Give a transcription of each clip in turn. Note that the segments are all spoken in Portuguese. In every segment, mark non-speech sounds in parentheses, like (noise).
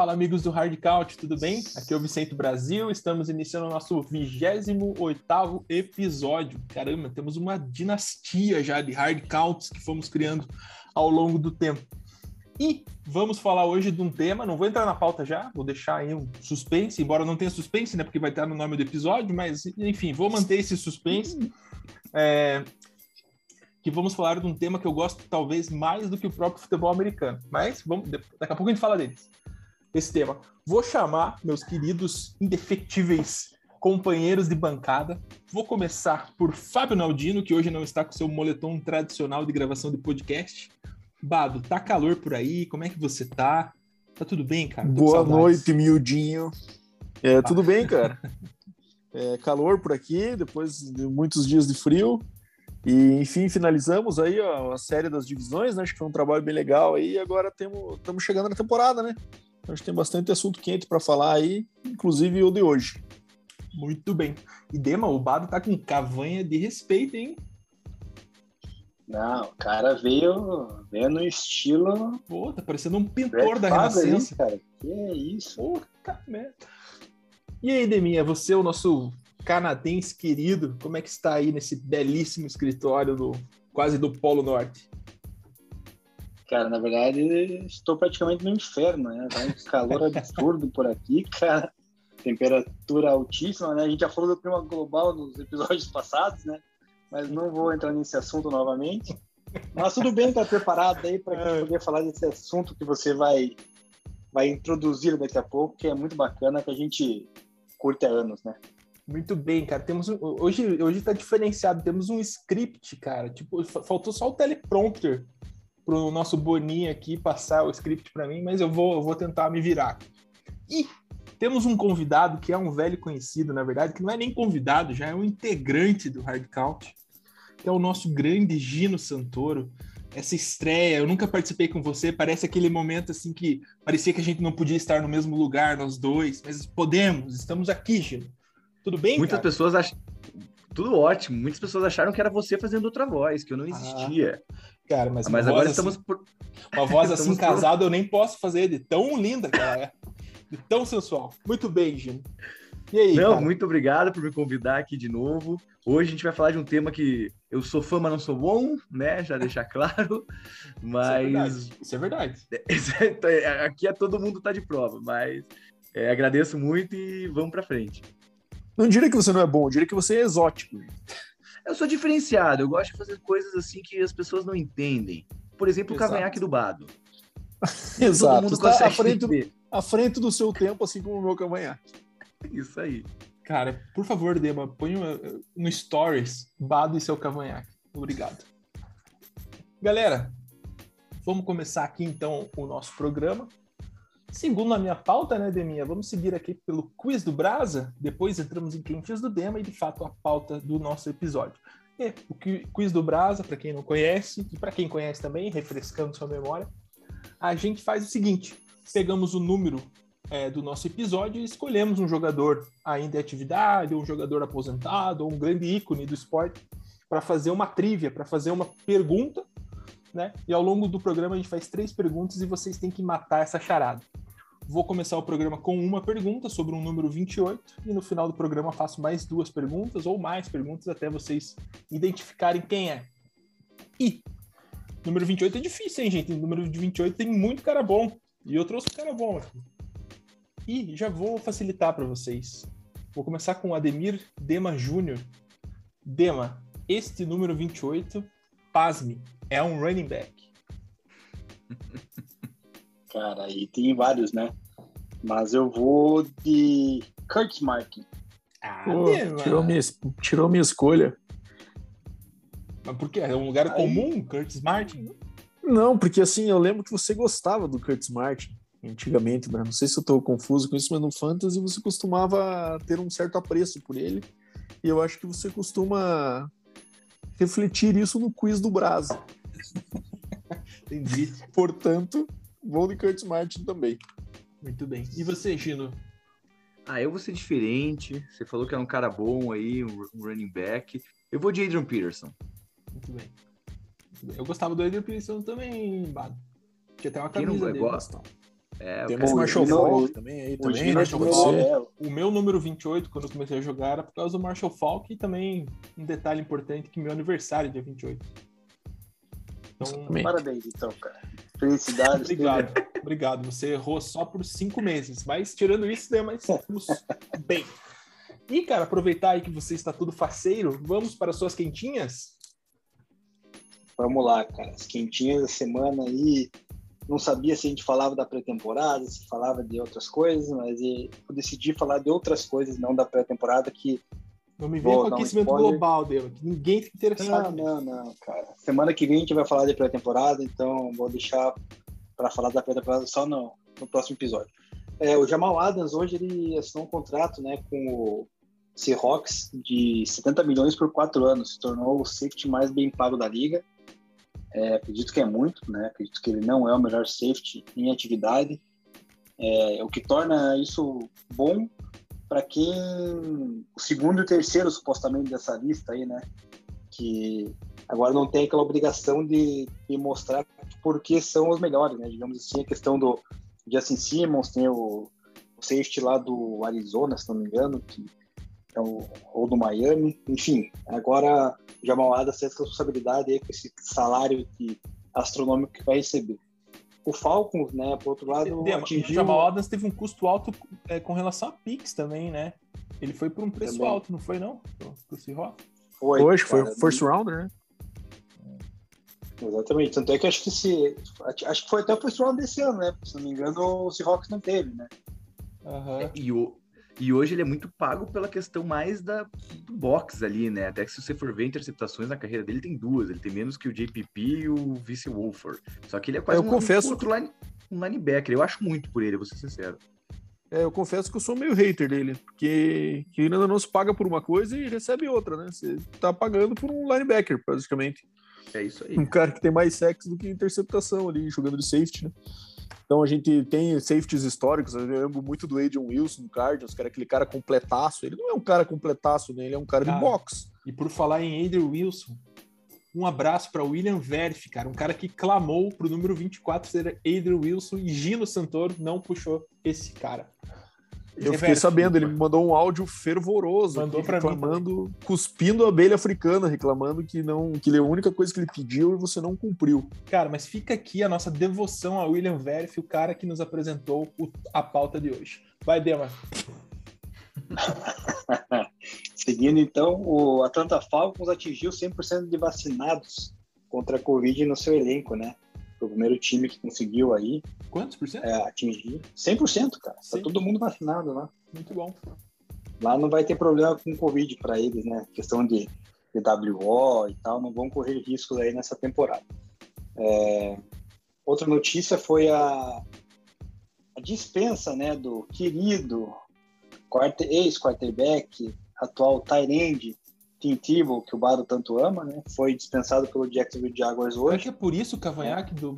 Fala amigos do Hard Count, tudo bem? Aqui é o Vicente Brasil, estamos iniciando o nosso 28º episódio. Caramba, temos uma dinastia já de Hard Counts que fomos criando ao longo do tempo. E vamos falar hoje de um tema, não vou entrar na pauta já, vou deixar aí um suspense, embora não tenha suspense, né, porque vai estar no nome do episódio, mas enfim, vou manter esse suspense. É, que vamos falar de um tema que eu gosto talvez mais do que o próprio futebol americano. Mas vamos, daqui a pouco a gente fala deles. Esse tema. Vou chamar meus queridos indefetíveis companheiros de bancada. Vou começar por Fábio Naldino, que hoje não está com seu moletom tradicional de gravação de podcast. Bado, tá calor por aí? Como é que você tá? Tá tudo bem, cara? Tô Boa noite, miudinho. É, ah. tudo bem, cara. (laughs) É, calor por aqui, depois de muitos dias de frio. E, enfim, finalizamos aí ó, a série das divisões, né? Acho que foi um trabalho bem legal aí. E agora estamos chegando na temporada, né? Então, a gente tem bastante assunto quente para falar aí, inclusive o de hoje. Muito bem. E Dema, o Bado tá com cavanha de respeito, hein? Não, o cara veio, veio no estilo. Pô, tá parecendo um pintor da Renascença. Aí, cara. Que é isso? Puta merda. E aí, Deminha, você, o nosso canadense querido, como é que está aí nesse belíssimo escritório do quase do Polo Norte? Cara, na verdade, estou praticamente no inferno, né? Tá um calor absurdo por aqui, cara. Temperatura altíssima, né? A gente já falou do clima global nos episódios passados, né? Mas não vou entrar nesse assunto novamente. Mas tudo bem, tá preparado aí para é. poder falar desse assunto que você vai vai introduzir daqui a pouco, que é muito bacana, que a gente curte há anos, né? Muito bem, cara. Temos um, hoje hoje tá diferenciado. Temos um script, cara. Tipo, faltou só o teleprompter pro nosso Boninho aqui passar o script para mim, mas eu vou, eu vou tentar me virar. E temos um convidado que é um velho conhecido, na verdade, que não é nem convidado, já é um integrante do Hard Count, que é o nosso grande Gino Santoro. Essa estreia, eu nunca participei com você, parece aquele momento assim que parecia que a gente não podia estar no mesmo lugar, nós dois, mas podemos, estamos aqui, Gino. Tudo bem? Muitas cara? pessoas acham. Tudo ótimo. Muitas pessoas acharam que era você fazendo outra voz, que eu não existia. Ah. Cara, mas, mas agora (laughs) assim, estamos por... Uma voz assim casada por... eu nem posso fazer de tão linda que ela é. De tão sensual. Muito bem, Gino. E aí, Não, cara? muito obrigado por me convidar aqui de novo. Hoje a gente vai falar de um tema que eu sou fã, mas não sou bom, né? Já deixar claro. Mas. (laughs) Isso é verdade. Isso é verdade. (laughs) É, aqui é todo mundo tá de prova, mas é, agradeço muito e vamos para frente. Não diria que você não é bom, eu diria que você é exótico. Eu sou diferenciado, eu gosto de fazer coisas assim que as pessoas não entendem. Por exemplo, Exato. o cavanhaque do Bado. (laughs) Exato. Todo mundo Está à frente, do, à frente do seu tempo, assim como o meu cavanhaque. Isso aí. Cara, por favor, Dema, põe no Stories Bado e seu cavanhaque. Obrigado. Galera, vamos começar aqui então o nosso programa. Segundo a minha pauta, né, Deminha, vamos seguir aqui pelo quiz do Brasa, depois entramos em quentes do Dema e, de fato, a pauta do nosso episódio. E o quiz do Brasa, para quem não conhece, e para quem conhece também, refrescando sua memória, a gente faz o seguinte, pegamos o número é, do nosso episódio e escolhemos um jogador ainda em atividade, um jogador aposentado, ou um grande ícone do esporte, para fazer uma trivia, para fazer uma pergunta né? E ao longo do programa a gente faz três perguntas e vocês têm que matar essa charada. Vou começar o programa com uma pergunta sobre um número 28 e no final do programa faço mais duas perguntas ou mais perguntas até vocês identificarem quem é. E número 28 é difícil, hein, gente? número de 28 tem muito cara bom e eu trouxe um cara bom aqui. E já vou facilitar para vocês. Vou começar com Ademir Dema Júnior. Dema, este número 28, pasme, é um running back? (laughs) Cara, aí tem vários, né? Mas eu vou de Kurt Martin. Ah, Pô, tirou, minha, tirou minha escolha. Mas por quê? É um lugar aí... comum, Curtis Martin? Não, porque assim, eu lembro que você gostava do Curtis Martin antigamente, né? Não sei se eu estou confuso com isso, mas no Fantasy você costumava ter um certo apreço por ele. E eu acho que você costuma refletir isso no quiz do Brasa. (laughs) Entendi. Portanto, vou de Curtis Martin também. Muito bem. E você, Gino? Ah, eu vou ser diferente. Você falou que é um cara bom aí, um running back. Eu vou de Adrian Peterson. Muito bem. Muito bem. Eu gostava do Adrian Peterson também, Bado. Tinha até uma camisa Quem não dele. Gosta? É, Temos o Marshall Falk também aí O também, né? É, O meu número 28, quando eu comecei a jogar, era por causa do Marshall Falk e também um detalhe importante que meu aniversário é dia 28. Então, Exatamente. Parabéns, então, cara. Felicidades. obrigado. Obrigado. Você errou só por cinco meses, mas tirando isso, né, mas estamos bem. E, cara, aproveitar aí que você está tudo faceiro, vamos para suas quentinhas? Vamos lá, cara. As quentinhas da semana aí. Não sabia se a gente falava da pré-temporada, se falava de outras coisas, mas eu decidi falar de outras coisas, não da pré-temporada, que Não me venha com aquecimento spoiler. global, que ninguém Não, interessado. nisso. não, não, cara. Semana que vem a gente vai falar de pré-temporada, então vou deixar para falar da pré-temporada só no, no próximo episódio. É, o Jamal Adams hoje ele assinou um contrato né, com o Seahawks de 70 milhões por quatro anos, se tornou o safety mais bem pago da liga. É, acredito que é muito, né? Acredito que ele não é o melhor safety em atividade, é, o que torna isso bom para quem o segundo e o terceiro supostamente dessa lista aí, né? Que agora não tem aquela obrigação de, de mostrar porque são os melhores, né? Digamos assim, a questão do Justin Simmons, tem o, o safety lá do Arizona, se não me engano, que é o, ou do Miami, enfim, agora o Jamal Adams tem essa responsabilidade aí com esse salário que, astronômico que vai receber. O Falcons, né, por outro lado, Dema, O atingiu... Jamal Adams teve um custo alto é, com relação a Pix também, né? Ele foi por um preço Também. alto, não foi não? Pro, pro Seahawks? Foi, Hoje foi cara, o first rounder, né? Exatamente. Tanto é que acho que se. Acho que foi até o first round desse ano, né? Se não me engano, o Seahawks não teve, né? Aham. E, o, e hoje ele é muito pago pela questão mais da, do box ali, né? Até que se você for ver interceptações na carreira dele, tem duas. Ele tem menos que o JPP e o Vice Wolford. Só que ele é quase Eu um, confesso- outro line, um linebacker. Eu acho muito por ele, vou ser sincero. É, eu confesso que eu sou meio hater dele, porque que ainda não se paga por uma coisa e recebe outra, né? Você tá pagando por um linebacker, praticamente. É isso aí. Um cara que tem mais sexo do que interceptação ali, jogando de safety, né? Então a gente tem safeties históricos, eu lembro muito do Adrian Wilson no Cardinals, que era aquele cara completaço. Ele não é um cara completaço, né? Ele é um cara Cara. de box. E por falar em Adrian Wilson, um abraço para William Verf, cara, um cara que clamou pro número 24 ser Adrian Wilson e Gino Santoro não puxou esse cara. Eu fiquei sabendo, ele desculpa. me mandou um áudio fervoroso, Mandou pra mim reclamando, cuspindo a abelha africana, reclamando que não, que a única coisa que ele pediu e você não cumpriu. Cara, mas fica aqui a nossa devoção a William Verf, o cara que nos apresentou o- a pauta de hoje. Vai, Dema. (laughs) Seguindo, então, o Atlanta Falcons atingiu 100% de vacinados contra a Covid no seu elenco, né? Foi o primeiro time que conseguiu aí Quantos por cento? é, atingir 100%, cara. Tá todo mundo vacinado lá. Muito bom. Lá não vai ter problema com Covid para eles, né? Questão de, de WO e tal, não vão correr riscos aí nessa temporada. É, Outra notícia foi a, a dispensa, né, do querido quarter- ex-quarterback, atual end, Tim Tebow, que o Bado tanto ama, né? Foi dispensado pelo Jacksonville Jaguars Será hoje. que é por isso o cavanhaque do?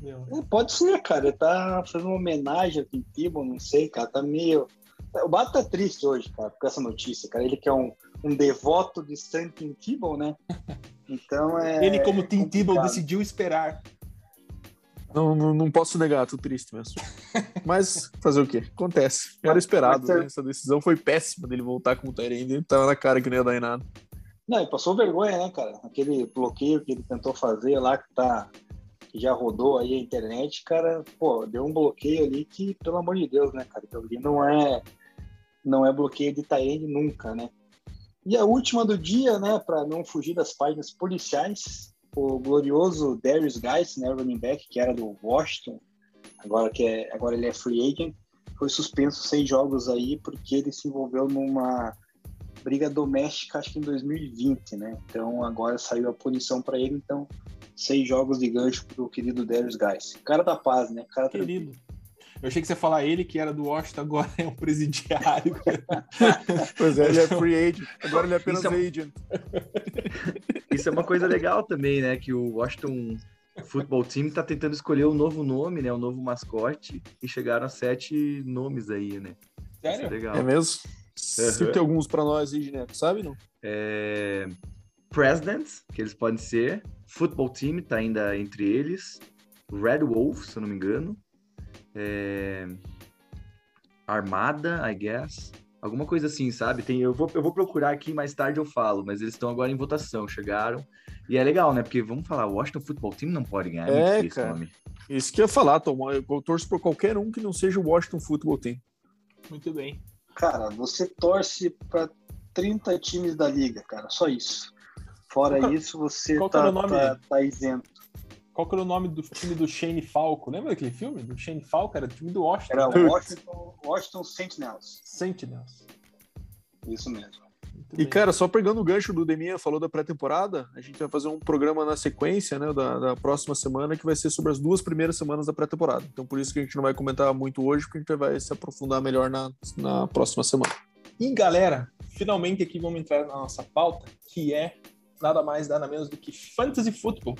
Meu, É, Pode ser, cara. Ele tá fazendo uma homenagem ao Tim Tebow, não sei, cara. Tá meio. O Bato tá triste hoje, cara, com essa notícia, cara. Ele que é um, um devoto de Sam Tim Tebow, né? (laughs) Então é. Ele, como Tim Tebow, decidiu esperar. Não, não, não posso negar, tô triste mesmo. (laughs) Mas fazer o quê? Acontece. Era esperado, mas- né? Essa decisão foi péssima dele voltar como Tyrande. Tava na cara que não ia dar em nada. Não, ele passou vergonha, né, cara? Aquele bloqueio que ele tentou fazer lá, que tá. Que já rodou aí a internet, cara, pô, deu um bloqueio ali que, pelo amor de Deus, né, cara? Ali não é. Não é bloqueio de Tyrande nunca, né? E a última do dia, né, para não fugir das páginas policiais, o glorioso Darius Guys, né, running back, que era do Washington, agora que é, agora ele é free agent, foi suspenso seis jogos aí porque ele se envolveu numa briga doméstica, acho que em 2020, né? Então agora saiu a punição para ele, então seis jogos de gancho pro querido Darius Guys. Cara da paz, né? Cara tranquilo. Querido. Eu achei que você ia falar ele, que era do Washington, agora é um presidiário. (laughs) Pois é, ele é free agent. Agora ele é apenas Isso é- agent. Isso é uma coisa legal também, né? Que o Washington Football Team tá tentando escolher um novo nome, né? Um novo mascote. E chegaram a sete nomes aí, né? Isso é Sério? legal. É mesmo? Cite alguns pra nós aí, Gineco, sabe não? É... Presidents, que eles podem ser. Football Team tá ainda entre eles. Red Wolf, se eu não me engano. é, Armada, I guess. Alguma coisa assim, sabe? Tem, eu, vou, eu vou procurar aqui mais tarde eu falo, mas eles estão agora em votação, chegaram. E é legal, né? Porque vamos falar, o Washington Football Team não pode ganhar. É, é cara. Nome. Isso que eu ia falar, Tom. Eu torço por qualquer um que não seja o Washington Football Team. Muito bem. Cara, você torce para 30 times da liga, cara, só isso. Fora qual, isso, você tá, tá, tá isento. Qual que era o nome do time do Shane Falco? Lembra daquele filme? Do Shane Falco? Era o time do Washington. Era o Washington, Washington Sentinels. Sentinels. Isso mesmo. Muito e, bem. cara, só pegando o gancho do Deminha, falou da pré-temporada, a gente vai fazer um programa na sequência, né, da, da, próxima semana, que vai ser sobre as duas primeiras semanas da pré-temporada. Então, por isso que a gente não vai comentar muito hoje, porque a gente vai se aprofundar melhor na, na próxima semana. E, galera, finalmente aqui vamos entrar na nossa pauta, que é nada mais, nada menos do que Fantasy Football.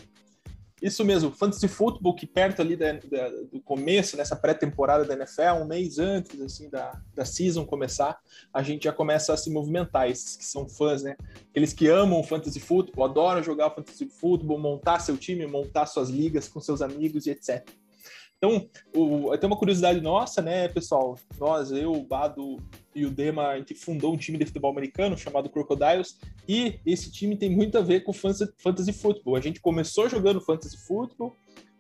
Isso mesmo, Fantasy Football, que perto ali da, da, do começo, nessa pré-temporada da NFL, um mês antes assim da, da season começar, a gente já começa a se movimentar. Esses que são fãs, né? Aqueles que amam Fantasy Football, adoram jogar Fantasy Football, montar seu time, montar suas ligas com seus amigos e etc. Então, o, tem uma curiosidade nossa, né, pessoal? Nós, eu, o Bado e o Dema, a gente fundou um time de futebol americano chamado Crocodiles, e esse time tem muito a ver com fantasy football. A gente começou jogando fantasy football,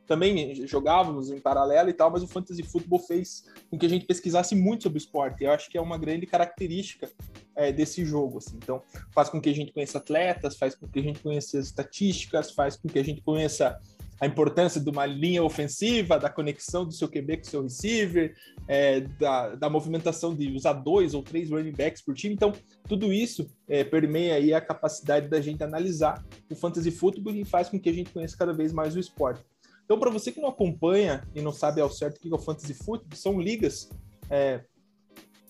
também jogávamos em paralelo e tal, mas o fantasy football fez com que a gente pesquisasse muito sobre o esporte. Eu acho que é uma grande característica é, desse jogo. Assim. Então, faz com que a gente conheça atletas, faz com que a gente conheça estatísticas, faz com que a gente conheça a importância de uma linha ofensiva, da conexão do seu QB com o seu receiver, é, da, da movimentação de usar dois ou três running backs por time. Então, tudo isso é, permeia aí a capacidade da gente analisar o fantasy football e faz com que a gente conheça cada vez mais o esporte. Então, para você que não acompanha e não sabe ao certo o que é o fantasy football, são ligas é,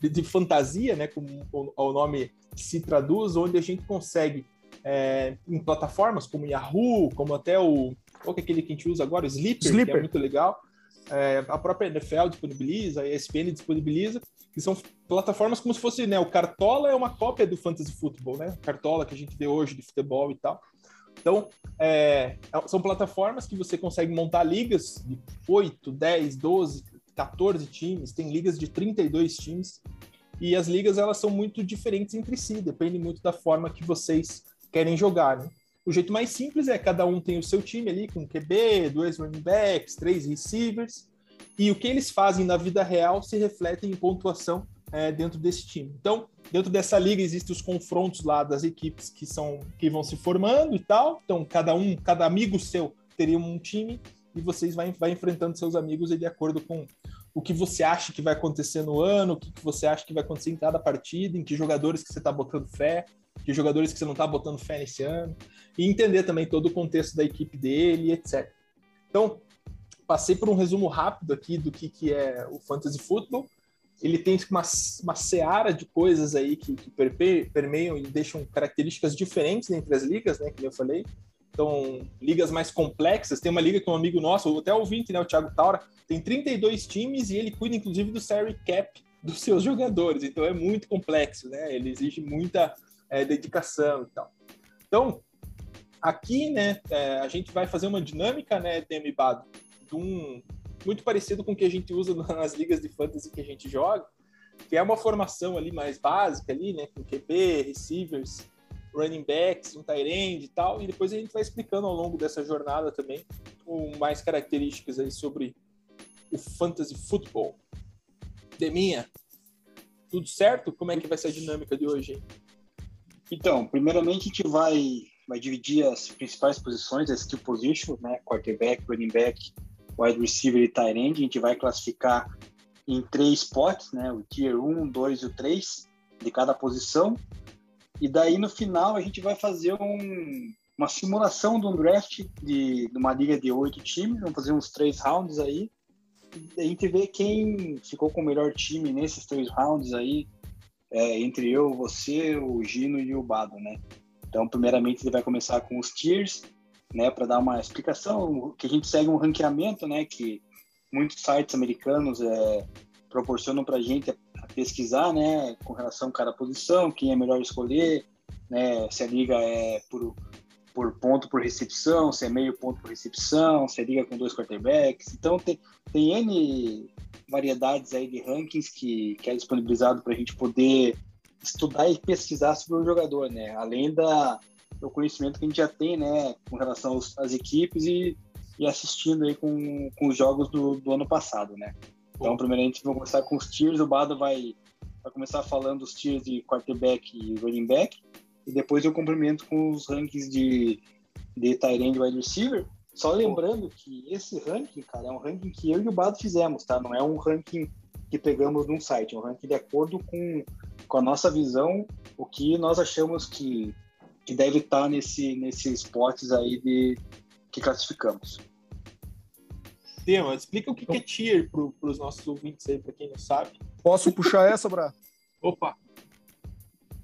de, de, fantasia, né, como o, o nome se traduz, onde a gente consegue é, em plataformas como Yahoo, como até o qual que é aquele que a gente usa agora? O Sleeper, Sleeper. que é muito legal. É, a própria NFL disponibiliza, a ESPN disponibiliza, que são plataformas como se fosse, né, o Cartola é uma cópia do Fantasy Football, né? Cartola que a gente vê hoje de futebol e tal. Então, é, são plataformas que você consegue montar ligas de 8, 10, 12, 14 times, tem ligas de 32 times, e as ligas elas são muito diferentes entre si, depende muito da forma que vocês querem jogar, né? O jeito mais simples é cada um tem o seu time ali com QB, dois running backs, três receivers, e o que eles fazem na vida real se reflete em pontuação é, dentro desse time. Então, dentro dessa liga existem os confrontos lá das equipes que são que vão se formando e tal. Então, cada um, cada amigo seu teria um time e vocês vai, vai enfrentando seus amigos de acordo com o que você acha que vai acontecer no ano, o que, você acha que vai acontecer em cada partida, em que jogadores que você está botando fé que jogadores que você não está botando fé nesse ano, e entender também todo o contexto da equipe dele, etc. Então, passei por um resumo rápido aqui do que, que é o Fantasy Football. Ele tem uma, uma seara de coisas aí que, que permeiam e deixam características diferentes entre as ligas, né, que eu falei. Então, ligas mais complexas. Tem uma liga que um amigo nosso, até ouvinte, né, o Thiago Taura, tem 32 times e ele cuida, inclusive, do salary cap dos seus jogadores. Então, é muito complexo, né? Ele exige muita é, dedicação e tal. Então, aqui, né, é, a gente vai fazer uma dinâmica, né, de Bado, de um, muito parecido com o que a gente usa nas ligas de fantasy que a gente joga, que é uma formação ali mais básica ali, né, com QB, receivers, running backs, um tight end e tal, e depois a gente vai explicando ao longo dessa jornada também com mais características aí sobre o fantasy football. Deminha, tudo certo? Como é que vai ser a dinâmica de hoje? Hein? Então, primeiramente a gente vai, vai dividir as principais posições, as skill position, né? Quarterback, running back, wide receiver e tight end. A gente vai classificar em três spots, né? O tier 1, 2 e o 3 de cada posição. E daí no final a gente vai fazer um, uma simulação de um draft de, de uma liga de oito times. Vamos fazer uns três rounds aí. A gente vê quem ficou com o melhor time nesses três rounds aí é, entre eu, você, o Gino e o Bado, né? Então, primeiramente, ele vai começar com os tiers, né, para dar uma explicação, que a gente segue um ranqueamento, né, que muitos sites americanos é, proporcionam para a gente pesquisar, né, com relação a cada posição, quem é melhor escolher, né, se a liga é por por ponto por recepção, se é meio ponto por recepção, se é liga com dois quarterbacks. Então tem, tem N variedades aí de rankings que, que é disponibilizado para a gente poder estudar e pesquisar sobre o jogador, né? Além da, do conhecimento que a gente já tem, né, com relação aos, às equipes e, e assistindo aí com, com os jogos do, do ano passado, né? Então, primeiramente, vamos começar com os tiers. O Bado vai, vai começar falando os tiers de quarterback e running back. E depois eu complemento com os rankings de, de tight end wide receiver. Só lembrando que esse ranking, cara, é um ranking que eu e o Bado fizemos, tá? Não é um ranking que pegamos num site, é um ranking de acordo com, com a nossa visão, o que nós achamos que, que deve estar nesse, nesses potes aí de, que classificamos. Tema, explica o que, que é tier para os nossos ouvintes aí, para quem não sabe. Posso puxar essa, Bra? Opa!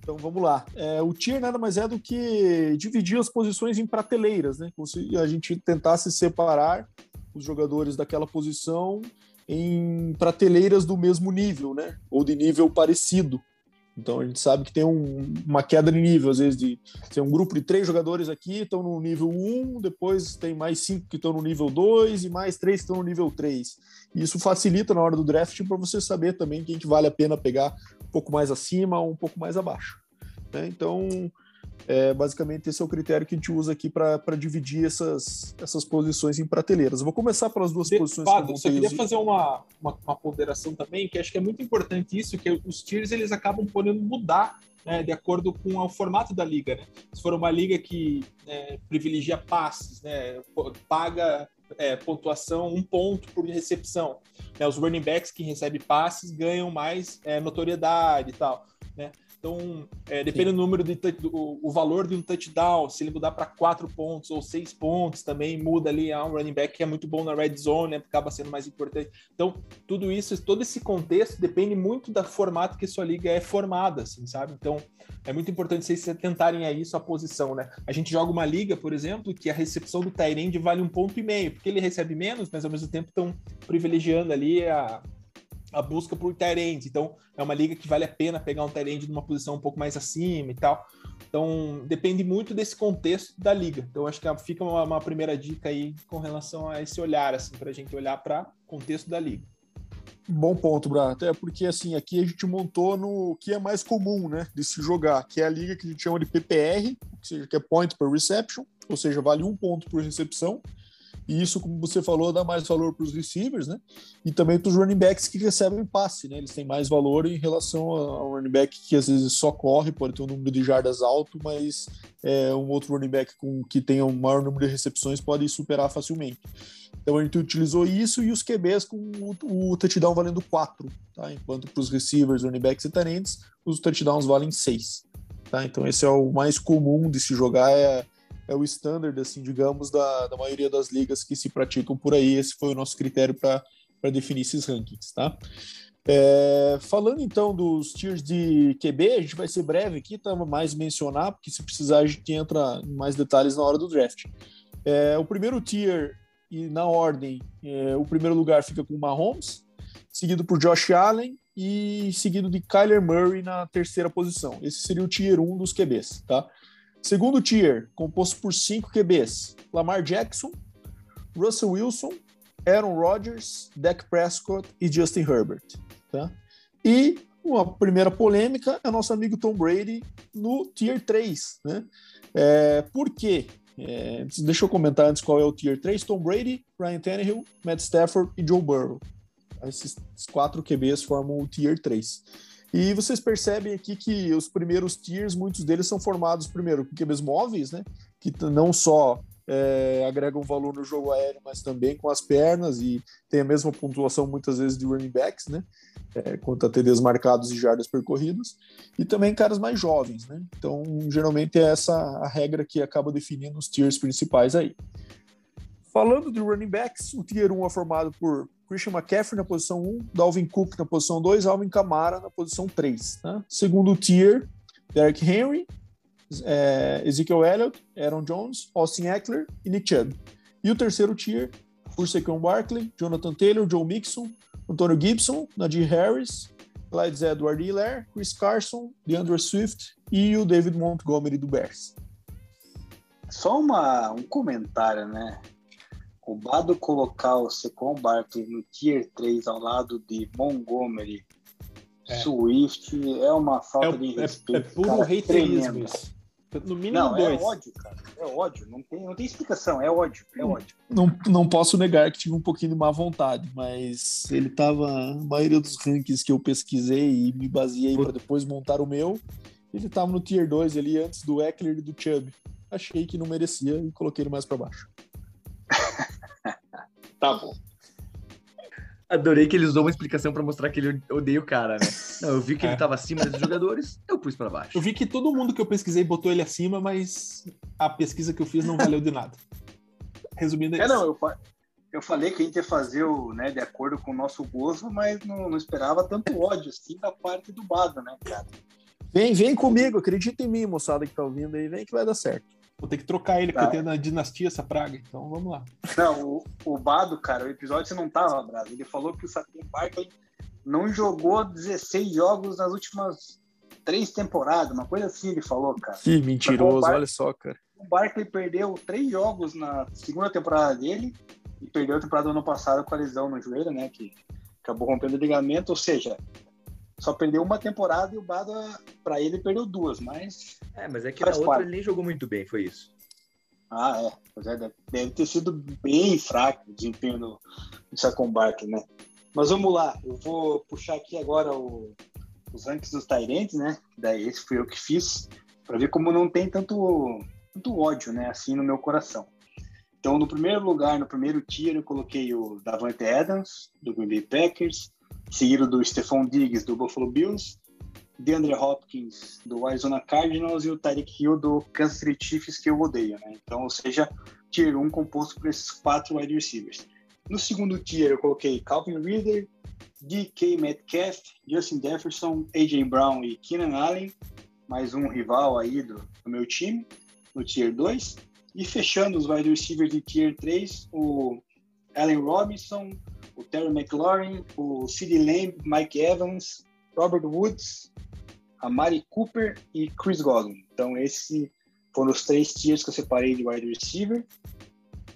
Então vamos lá. É, o tier nada mais é do que dividir as posições em prateleiras, né? Como se a gente tentasse separar os jogadores daquela posição em prateleiras do mesmo nível, né? Ou de nível parecido. Então a gente sabe que tem um, uma queda de nível, às vezes, de tem um grupo de três jogadores aqui, estão no nível 1, depois tem mais cinco que estão no nível 2 e mais três que estão no nível 3. E isso facilita na hora do draft para você saber também quem que vale a pena pegar um pouco mais acima ou um pouco mais abaixo. Né? Então, é, basicamente, esse é o critério que a gente usa aqui para dividir essas, essas posições em prateleiras. Eu vou começar pelas duas de, posições. Que eu só queria fazer uma, uma, uma, ponderação também, que acho que é muito importante isso, que os tiers eles acabam podendo mudar né, de acordo com o formato da liga. Né? Se for uma liga que é, privilegia passes, né, paga é, pontuação um ponto por recepção. Né? Os running backs que recebem passes ganham mais é, notoriedade e tal. Né? Então, é, depende do número de do, o valor de um touchdown, se ele mudar para quatro pontos ou seis pontos, também muda ali a um running back que é muito bom na red zone, né, acaba sendo mais importante. Então, tudo isso, todo esse contexto depende muito do formato que sua liga é formada, assim, sabe? Então, é muito importante vocês tentarem aí sua posição, né? A gente joga uma liga, por exemplo, que a recepção do Tyrande vale um ponto e meio, porque ele recebe menos, mas ao mesmo tempo estão privilegiando ali a a busca por Tyrande. Então, é uma liga que vale a pena pegar um Tyrande numa posição um pouco mais acima e tal. Então, depende muito desse contexto da liga. Então, acho que fica uma, uma primeira dica aí com relação a esse olhar, assim, para a gente olhar para contexto da liga. Bom ponto, Bra. Até porque, assim, aqui a gente montou no que é mais comum, né, de se jogar, que é a liga que a gente chama de PPR, que seja que é Point per Reception, ou seja, vale um ponto por recepção. E isso, como você falou, dá mais valor para os receivers, né? E também para os running backs que recebem passe, né? Eles têm mais valor em relação ao running back que às vezes só corre, pode ter um número de jardas alto, mas é, um outro running back com, que tenha um maior número de recepções pode superar facilmente. Então a gente utilizou isso e os QBs com o, o touchdown valendo 4, tá? Enquanto para os receivers, running backs e tenentes, os touchdowns valem 6. Tá? Então esse é o mais comum de se jogar, é é o standard, assim, digamos, da, da maioria das ligas que se praticam por aí. Esse foi o nosso critério para definir esses rankings, tá? É, falando então dos tiers de QB, a gente vai ser breve aqui, tá? Mais mencionar, porque se precisar a gente entra em mais detalhes na hora do draft. É, o primeiro tier, e na ordem, é, o primeiro lugar fica com Mahomes, seguido por Josh Allen e seguido de Kyler Murray na terceira posição. Esse seria o tier 1 dos QBs, tá? Segundo tier, composto por cinco QBs: Lamar Jackson, Russell Wilson, Aaron Rodgers, Dak Prescott e Justin Herbert. Tá? E uma primeira polêmica é nosso amigo Tom Brady no tier 3. Né? É, por quê? É, deixa eu comentar antes qual é o tier 3. Tom Brady, Ryan Tannehill, Matt Stafford e Joe Burrow. Esses quatro QBs formam o tier 3. E vocês percebem aqui que os primeiros tiers, muitos deles são formados primeiro com QBs móveis, né? Que não só é, agregam valor no jogo aéreo, mas também com as pernas e tem a mesma pontuação muitas vezes de running backs, né? É, quanto a TDs marcados e jardas percorridas, e também caras mais jovens, né? Então, geralmente é essa a regra que acaba definindo os tiers principais aí. Falando de running backs, o tier 1 é formado por Christian McCaffrey na posição 1, Dalvin Cook na posição 2, Alvin Kamara na posição 3. Né? Segundo tier, Derek Henry, é, Ezekiel Elliott, Aaron Jones, Austin Eckler e Nick Chubb. E o terceiro tier, Saquon Barkley, Jonathan Taylor, Joe Mixon, Antonio Gibson, Nadir Harris, Clyde Edward Hiller, Chris Carson, DeAndre Swift e o David Montgomery do Bears. Só uma, um comentário, né? O Bado colocar o Secon Barkley no Tier 3 ao lado de Montgomery, É. Swift, é uma falta É, de é, respeito. é puro cara, haterismo tremenda. isso. No mínimo Não, é dois. ódio, cara. É ódio. Não tem, não tem explicação. É ódio. É ódio. Não, não posso negar que tive um pouquinho de má vontade, mas ele tava. A maioria dos rankings que eu pesquisei e me baseei para depois montar o meu, ele tava no tier 2 ali antes do Eckler e do Chubb. Achei que não merecia e coloquei ele mais para baixo. (laughs) Tá bom. Adorei que ele usou uma explicação pra mostrar que ele odeia o cara, né? (laughs) Não, eu vi que É. ele tava acima desses jogadores, eu pus pra baixo. Eu vi que todo mundo que eu pesquisei botou ele acima, mas a pesquisa que eu fiz não valeu de nada. Resumindo, é É, isso. não, eu, eu falei que a gente ia fazer o, né, de acordo com o nosso gosto, mas não, não esperava tanto ódio assim da parte do Bado, né, cara? Vem, vem comigo, acredita em mim, moçada que tá ouvindo aí, vem que vai dar certo. Vou ter que trocar ele, Tá. porque eu tenho na dinastia essa praga. Então vamos lá. Não, o, o Bado, cara, o episódio você não tava, Brado. Ele falou que o Saquon Barkley não jogou 16 jogos nas últimas três temporadas, uma coisa assim ele falou, cara. Que mentiroso, Bar- olha só, cara. O Barkley perdeu três jogos na segunda temporada dele e perdeu a temporada do ano passado com a lesão no joelho, né? Que acabou rompendo o ligamento, ou seja, só perdeu uma temporada e o Bado, pra ele, perdeu duas, mas. É, mas é que na outra parte. ele nem jogou muito bem, foi isso. Ah, é. Pois é, deve- ter sido bem fraco o desempenho do, do né? Mas vamos lá, eu vou puxar aqui agora o- os rankings dos Tyrants, né? Daí esse fui eu que fiz, para ver como não tem tanto, tanto ódio, né? Assim no meu coração. Então, no primeiro lugar, no primeiro tier, eu coloquei o Davante Adams, do Green Bay Packers, seguido do Stephon Diggs, do Buffalo Bills, DeAndre Hopkins, do Arizona Cardinals, e o Tyreek Hill, do Kansas City Chiefs, que eu odeio, né? Então, ou seja, tier 1 composto por esses quatro wide receivers. No segundo tier, eu coloquei Calvin Ridley, DK Metcalf, Justin Jefferson, AJ Brown e Keenan Allen, mais um rival aí do, do meu time, no tier 2. E fechando os wide receivers de tier 3, o Allen Robinson, o Terry McLaurin, o CeeDee Lamb, Mike Evans, Robert Woods, a Mari Cooper e Chris Godwin. Então, esses foram os três tiers que eu separei de wide receiver.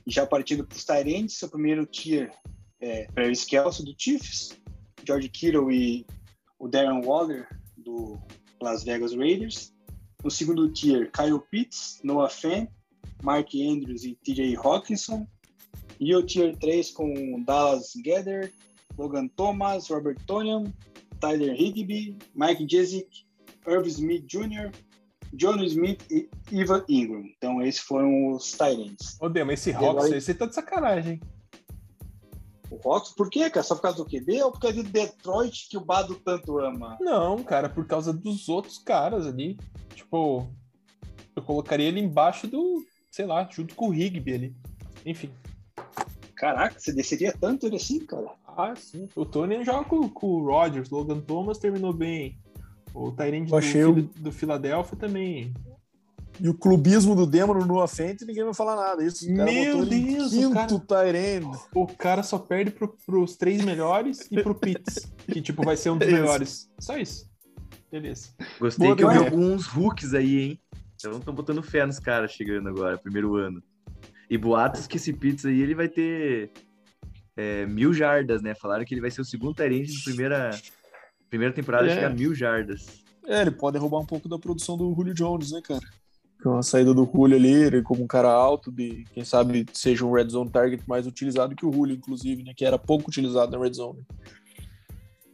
Já partindo para os Tyrants, o primeiro tier é Travis Kelce, do Chiefs, George Kittle e o Darren Waller, do Las Vegas Raiders. No segundo tier, Kyle Pitts, Noah Fant, Mark Andrews e TJ Hawkinson. E o tier 3 com Dallas Gather, Logan Thomas, Robert Tonian, Tyler Higbee, Mike Jessic, Irv Smith Jr., John Smith e Ivan Ingram. Então, esses foram os Tyrants. Ô, Dema, esse agora- Hawks, esse tá de sacanagem. O Hawks, por quê, cara? Só por causa do QB ou por causa de Detroit que o Bado tanto ama? Não, cara, por causa dos outros caras ali. Tipo, eu colocaria ele embaixo do, sei lá, junto com o Rigby ali. Enfim. Caraca, você desceria tanto ele assim, cara? Ah, sim. O Tony joga com, com o Rodgers. Logan Thomas terminou bem. O Tyrande do, o- do Philadelphia também. E o clubismo do Demo no Fent, ninguém vai falar nada. Isso, o cara Meu Deus, o quinto cara- Tyrande. O cara só perde pro, pros três melhores e pro Pitts, que tipo vai ser um dos (laughs) Isso. melhores. Só isso. Beleza. Gostei Boa que eu vi alguns hooks aí, hein? Então estão botando fé nos caras chegando agora, primeiro ano. E boatos que esse Pitts aí ele vai ter é, mil jardas, né? Falaram que ele vai ser o segundo Tyrande de primeira, primeira temporada a É. chegar a mil jardas. É, ele pode roubar um pouco da produção do Julio Jones, né, cara? Com a saída do Julio ali, ele como um cara alto, de quem sabe seja um red zone target mais utilizado que o Julio, inclusive, né? Que era pouco utilizado na red zone.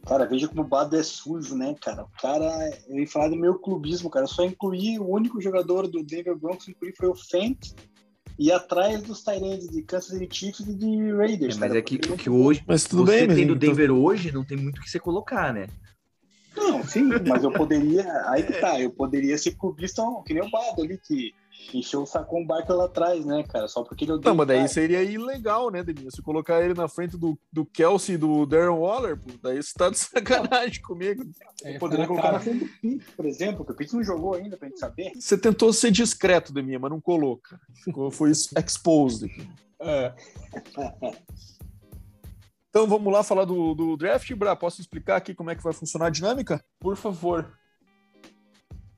Cara, veja como o Bado é sujo, né, cara? O cara, eu ia falar do meu clubismo, cara. Eu só incluí o único jogador do Denver Broncos que incluí foi o Fent. E atrás dos Tyrants de Kansas City Chiefs e de Raiders. É, mas cara, é que, porque que hoje Mas tudo você bem, tem do então- Denver hoje, não tem muito o que você colocar, né? Não, sim, mas eu poderia. Aí que tá, eu poderia ser clubista que nem o Bado ali, que encheu o sacão barco lá atrás, né, cara? Só porque ele odeia Não, mas daí cara. seria ilegal, né, Deninho? Se colocar ele na frente do, do Kelsey e do Darren Waller, pô, daí você tá de sacanagem (laughs) comigo. É, Poderia na colocar cara. na frente do Pitts, por exemplo, que o Pitts não jogou ainda pra gente saber. Você tentou ser discreto, Deminha, mas não coloca. Ficou, foi exposed. aqui. É, Então vamos lá falar do, do draft, Bra. Posso explicar aqui como é que vai funcionar a dinâmica? por favor.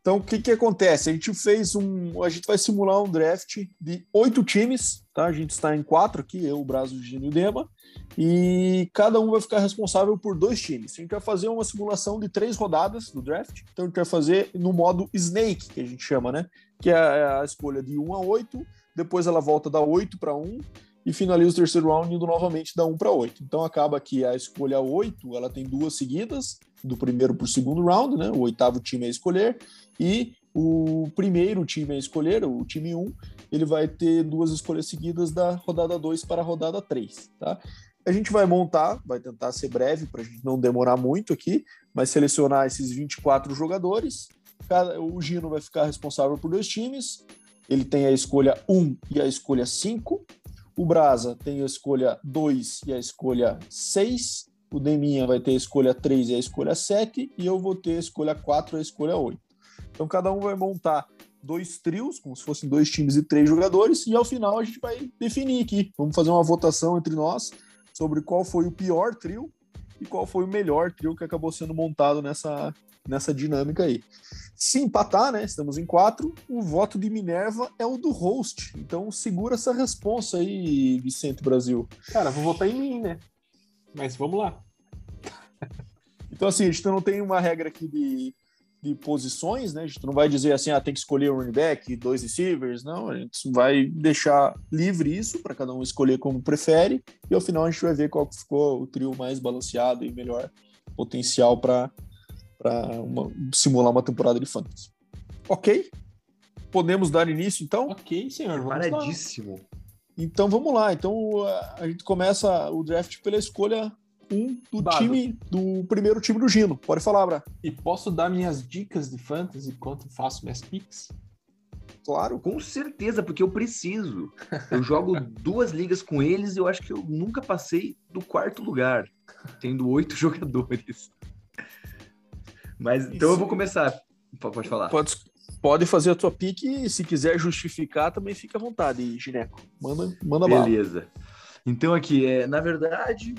Então, o que, que acontece? A gente fez um. A gente vai simular um draft de oito times, tá? A gente está em quatro aqui, eu, o Brasil, o Gino e o Dema, e cada um vai ficar responsável por dois times. A gente vai fazer uma simulação de três rodadas do draft. Então, a gente vai fazer no modo Snake, que a gente chama, né? Que é a escolha de 1 a 8, depois ela volta da 8 para 1 e finaliza o terceiro round indo novamente da 1 para 8. Então acaba que a escolha 8 ela tem duas seguidas, do primeiro para o segundo round, né? O oitavo time a escolher, e o primeiro time a escolher, o time 1, ele vai ter duas escolhas seguidas da rodada 2 para a rodada 3, tá? A gente vai montar, vai tentar ser breve para a gente não demorar muito aqui, mas selecionar esses 24 jogadores. Cada, o Gino vai ficar responsável por dois times. Ele tem a escolha 1 e a escolha 5. O Brasa tem a escolha 2 e a escolha 6. O Deminha vai ter a escolha 3 e a escolha 7. E eu vou ter a escolha 4 e a escolha 8. Então cada um vai montar dois trios, como se fossem dois times e três jogadores, e ao final a gente vai definir aqui. Vamos fazer uma votação entre nós sobre qual foi o pior trio e qual foi o melhor trio que acabou sendo montado nessa, nessa dinâmica aí. Se empatar, né? Estamos em quatro, o voto de Minerva é o do host. Então segura essa responsa aí, Vicente Brasil. Cara, vou votar em mim, né? Mas vamos lá. Então, assim, a gente não tem uma regra aqui de de posições, né? A gente não vai dizer assim, ah, tem que escolher um running back, dois receivers, não. A gente vai deixar livre isso para cada um escolher como prefere e ao final a gente vai ver qual ficou o trio mais balanceado e melhor potencial para simular uma temporada de fantasy. Ok? Podemos dar início então? Ok, senhor. Paradíssimo. Então vamos lá. Então a gente começa o draft pela escolha um do Dado. time, do primeiro time do Gino. Pode falar, Bra. E posso dar minhas dicas de fantasy enquanto faço minhas picks? Claro. Com certeza, porque eu preciso. Eu jogo (laughs) duas ligas com eles e eu acho que eu nunca passei do quarto lugar, tendo oito (laughs) jogadores. Mas então Isso. eu vou começar. Pode falar. Pode, pode fazer a tua pique e se quiser justificar também fica à vontade, Gineco. Manda, manda Beleza. Bala. Então aqui, é, na verdade,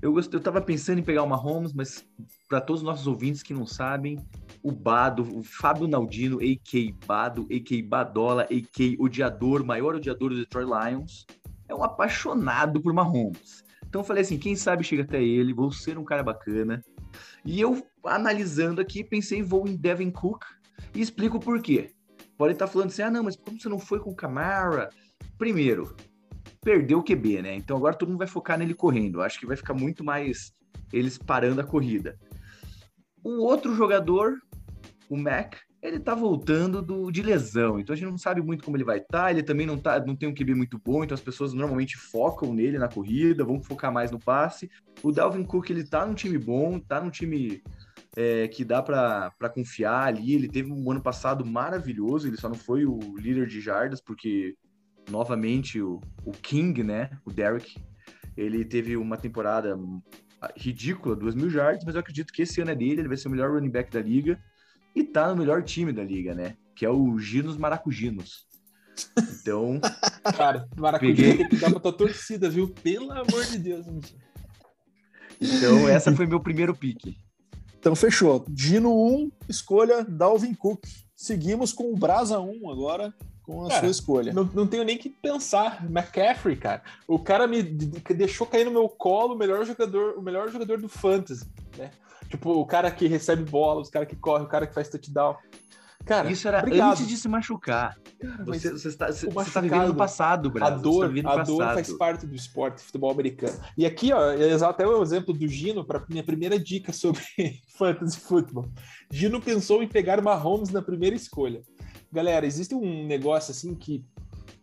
eu, gost... eu tava pensando em pegar uma Holmes, mas para todos os nossos ouvintes que não sabem, o Bado, o Fábio Naldino, a.k. Bado, a.k. Badola, a.k. odiador, maior odiador do Detroit Lions, é um apaixonado por Mahomes. Então eu falei assim, quem sabe chega até ele, vou ser um cara bacana. E eu, analisando aqui, pensei, vou em Devin Cook e explico por quê. Pode estar falando assim, ah não, mas como você não foi com o Camara? Primeiro, perdeu o QB, né? Então agora todo mundo vai focar nele correndo. Acho que vai ficar muito mais eles parando a corrida. O outro jogador, o Mac, ele tá voltando do, de lesão, então a gente não sabe muito como ele vai estar. Tá. Ele também não, tá, não tem um QB muito bom, então as pessoas normalmente focam nele na corrida, vão focar mais no passe. O Dalvin Cook, ele tá num time bom, tá num time é, que dá para confiar ali. Ele teve um ano passado maravilhoso, ele só não foi o líder de jardas, porque novamente o, o King, né? O Derek, ele teve uma temporada ridícula, duas mil jardas, mas eu acredito que esse ano é dele, ele vai ser o melhor running back da liga e tá no melhor time da liga, né? Que é o Ginos Maracuginos. Então. (laughs) Cara, Maracujá peguei... tem que dar pra tua torcida, viu? Pelo amor de Deus, Então, essa foi meu primeiro pique. Então, fechou. Gino 1, escolha Dalvin Cook. Seguimos com o Brasa 1 agora com a cara, sua escolha. Não, não tenho nem que pensar. McCaffrey, cara. O cara me deixou cair no meu colo o melhor jogador, o melhor jogador do fantasy, né? Tipo, o cara que recebe bola, os cara que corre, o cara que faz touchdown. Cara, isso era obrigado. antes de se machucar. Você, você, está, você está vivendo no passado, Brasil. A dor, tá a dor faz parte do esporte futebol americano. E aqui, ó, é até o exemplo do Gino para minha primeira dica sobre (laughs) fantasy futebol. Gino pensou em pegar uma Holmes na primeira escolha. Galera, existe um negócio assim que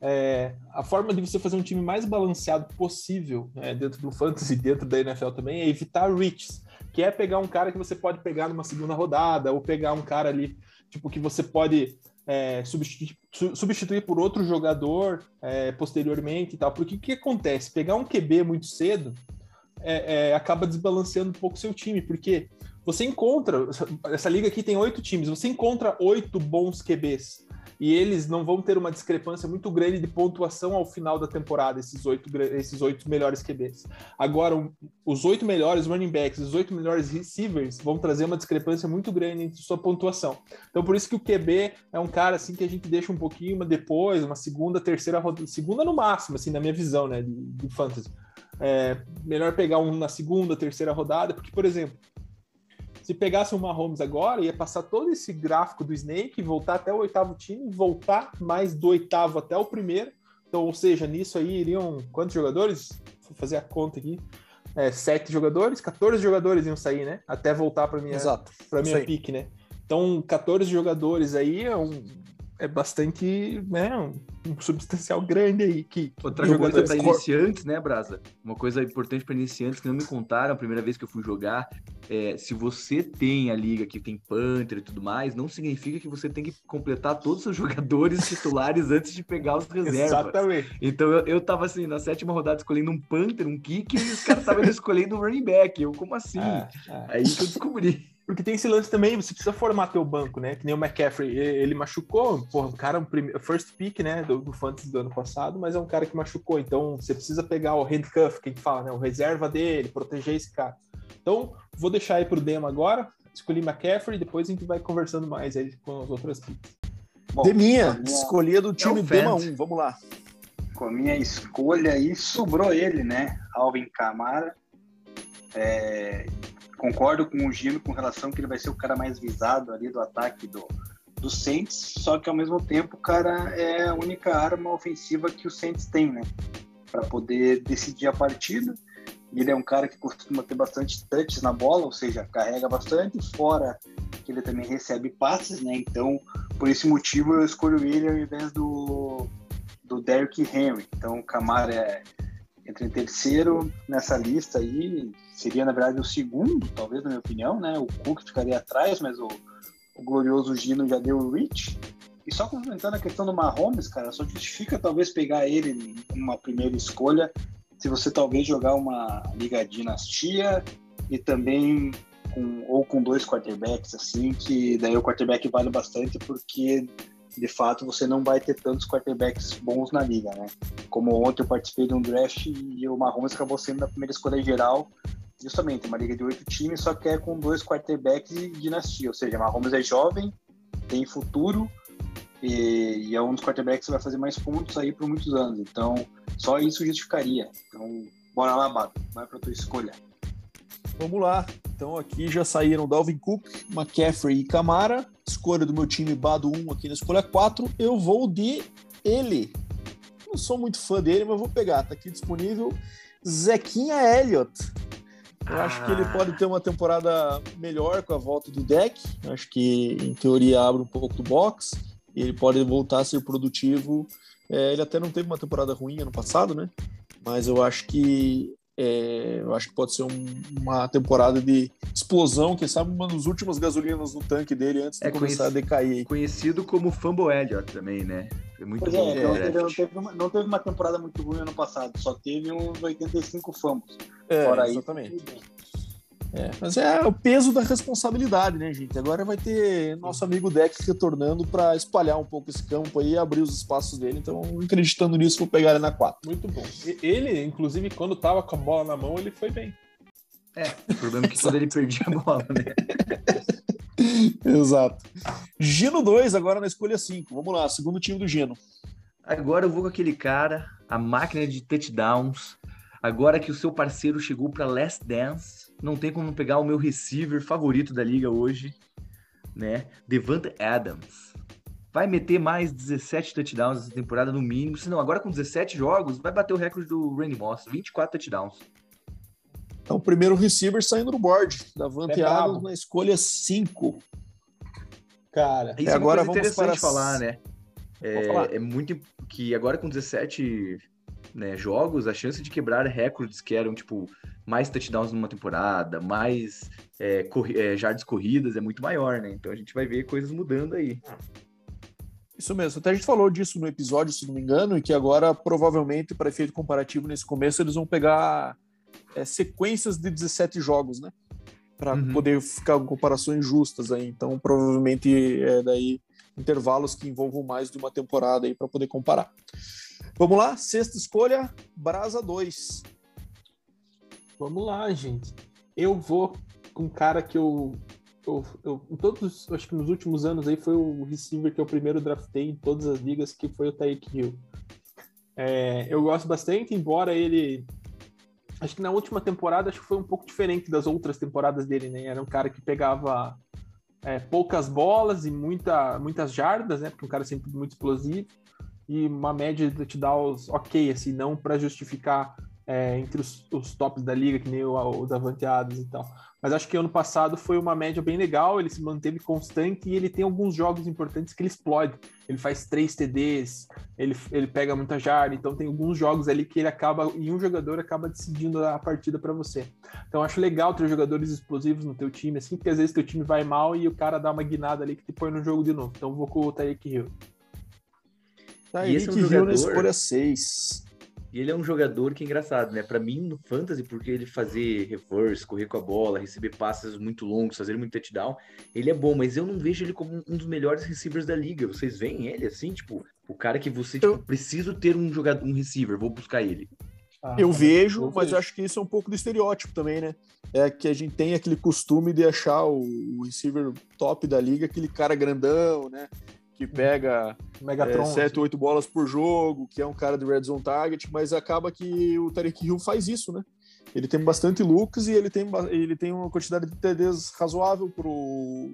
é, a forma de você fazer um time mais balanceado possível né, dentro do fantasy, dentro da NFL também, é evitar reaches, que é pegar um cara que você pode pegar numa segunda rodada, ou pegar um cara ali, tipo, que você pode é, substituir, substituir, por outro jogador é, posteriormente e tal. Porque o que acontece? Pegar um QB muito cedo é, é, acaba desbalanceando um pouco seu time, porque você encontra, essa liga aqui tem oito times, você encontra oito bons QBs. e eles não vão ter uma discrepância muito grande de pontuação ao final da temporada, esses oito, esses oito melhores QBs. Agora, os oito melhores running backs, os oito melhores receivers vão trazer uma discrepância muito grande entre sua pontuação. Então, por isso que o QB é um cara assim que a gente deixa um pouquinho depois, uma segunda, terceira rodada, segunda no máximo, assim, na minha visão, né, de, de fantasy. É, melhor pegar um na segunda, terceira rodada, porque, por exemplo, se pegasse o Mahomes agora, ia passar todo esse gráfico do Snake, voltar até o oitavo time, voltar mais do oitavo até o primeiro. Então, ou seja, nisso aí iriam quantos jogadores? Vou fazer a conta aqui. É, sete jogadores, 14 jogadores iam sair, né? Até voltar para minha, para minha pique, né? Então, 14 jogadores aí é um, é bastante, né, um, um substancial grande aí. Que, Outra coisa para iniciantes, né, Brasa? Uma coisa importante para iniciantes que não me contaram a primeira vez que eu fui jogar, é, se você tem a liga que tem Panther e tudo mais, não significa que você tem que completar todos os seus (laughs) jogadores titulares antes de pegar os reservas. Exatamente. Então eu, eu tava assim, na sétima rodada escolhendo um Panther, um Kick, e os caras estavam (laughs) escolhendo um running back. Eu, como assim? É, é. Aí que eu descobri. Porque tem esse lance também, você precisa formar teu banco, né? Que nem o McCaffrey, ele machucou, porra, o cara, o first pick, né, do, do Fantasy do ano passado, mas é um cara que machucou, então você precisa pegar o handcuff, que a gente fala, né, o reserva dele, proteger esse cara. Então, vou deixar aí pro demo agora, escolhi McCaffrey, depois a gente vai conversando mais aí com as outras picks. Bom, Deminha, minha... escolhia do time é Dema 1, vamos lá. Com a minha escolha aí, sobrou ele, né, Alvin Camara, é, concordo com o Gino com relação que ele vai ser o cara mais visado ali do ataque do, do Saints, só que ao mesmo tempo, cara, é a única arma ofensiva que o Saints tem, né? Para poder decidir a partida. Ele é um cara que costuma ter bastante touches na bola, ou seja, carrega bastante, fora que ele também recebe passes, né? Então, por esse motivo, eu escolho ele ao invés do, do Derrick Henry. Então, o Camara é, entra em terceiro nessa lista aí, seria na verdade o segundo, talvez na minha opinião, né? O Cook ficaria atrás, mas o, o glorioso Gino já deu o reach. E só complementando a questão do Mahomes, cara, só justifica talvez pegar ele numa primeira escolha, se você talvez jogar uma liga dinastia e também com, ou com dois quarterbacks assim, que daí o quarterback vale bastante porque de fato você não vai ter tantos quarterbacks bons na liga, né? Como ontem eu participei de um draft e o Mahomes acabou sendo a primeira escolha geral, justamente uma liga de oito times, só que é com dois quarterbacks de dinastia, ou seja, Mahomes é jovem, tem futuro e, e é um dos quarterbacks que vai fazer mais pontos aí por muitos anos. Então, só isso justificaria. Então, bora lá, Bato, vai para tua escolha. Vamos lá. Então aqui já saíram Dalvin Cook, McCaffrey e Camara. Escolha do meu time Bado 1 aqui na escolha 4. Eu vou de ele. Não sou muito fã dele, mas vou pegar. Tá aqui disponível Zequinha Elliott. Eu ah. acho que ele ah. pode ter uma temporada melhor com a volta do deck. Eu acho que, em teoria, abre um pouco do box. E ele pode voltar a ser produtivo. É, ele até não teve uma temporada ruim ano passado, né? Mas eu acho que é, eu acho que pode ser um, uma temporada de explosão, quem sabe uma das últimas gasolinas no tanque dele antes de é começar a decair. Conhecido como Fumble Elliott também, né? Foi muito pois bom. É, então, não teve, uma, não teve uma temporada muito ruim ano passado, só teve uns 85 fumbles. É, Fora exatamente. Aí, é, mas é o peso da responsabilidade, né, gente? Agora vai ter nosso amigo Deck retornando para espalhar um pouco esse campo aí e abrir os espaços dele. Então, acreditando nisso, vou pegar ele na 4. Muito bom. Ele, inclusive, quando tava com a bola na mão, ele foi bem. É, o problema é que quando ele perdia a bola, né? (laughs) Exato. Gino 2, agora na escolha 5. Vamos lá, segundo time do Gino. Agora eu vou com aquele cara, a máquina de touchdowns. Agora que o seu parceiro chegou para Last Dance, não tem como pegar o meu receiver favorito da liga hoje, né? Devante Adams. Vai meter mais 17 touchdowns essa temporada no mínimo. Se não, agora com 17 jogos, vai bater o recorde do Randy Moss, 24 touchdowns. Então, o primeiro receiver saindo do board, Davante é Adams na escolha 5. Cara, isso é agora vamos interessante para... falar, né? É, é, muito que agora com 17 né, jogos, a chance de quebrar recordes que eram, tipo, mais touchdowns numa temporada, mais é, corri é, jardas corridas é muito maior, né? Então a gente vai ver coisas mudando aí. Isso mesmo. Até a gente falou disso no episódio, se não me engano, e que agora, provavelmente, para efeito comparativo nesse começo, eles vão pegar é, sequências de 17 jogos, né? Para uhum. poder ficar com comparações justas aí. Então, provavelmente, é, daí intervalos que envolvam mais de uma temporada aí para poder comparar. Vamos lá, sexta escolha, Brasa 2. Vamos lá, gente. Eu vou com um cara que eu, eu, eu, em todos, acho que nos últimos anos aí foi o receiver que eu primeiro draftei em todas as ligas, que foi o Tyreek Hill. É, eu gosto bastante, embora ele acho que na última temporada acho que foi um pouco diferente das outras temporadas dele, né? Era um cara que pegava é, poucas bolas e muita, muitas jardas, né? Porque um cara sempre muito explosivo e uma média de touchdowns ok, assim, não para justificar é, entre os, os, tops da liga, que nem o, o Davante Adams e tal. Mas acho que ano passado foi uma média bem legal, ele se manteve constante e ele tem alguns jogos importantes que ele explode. Ele faz três TDs, ele, ele pega muita jarda, então tem alguns jogos ali que ele acaba, e um jogador acaba decidindo a partida para você. Então acho legal ter jogadores explosivos no teu time, assim, porque às vezes teu time vai mal e o cara dá uma guinada ali que te põe no jogo de novo. Então vou com o Tyreek Hill. Tyreek é um jogador... na escolha 6. E ele é um jogador que é engraçado, né? Para mim, no Fantasy, porque ele fazer reverse, correr com a bola, receber passes muito longos, fazer muito touchdown, ele é bom, mas eu não vejo ele como um dos melhores receivers da liga. Vocês veem ele assim, tipo, o cara que você, tipo, eu... preciso ter um jogador, um receiver, vou buscar ele. Ah, eu vejo, eu mas eu acho que isso é um pouco do estereótipo também, né? É que a gente tem aquele costume de achar o, o receiver top da liga, aquele cara grandão, né? Que pega Megatron, é, 7, 8 bolas por jogo, que é um cara de red zone target, mas acaba que o Tarek Hill faz isso, né? Ele tem bastante looks e ele tem, ele tem uma quantidade de TDs razoável pro,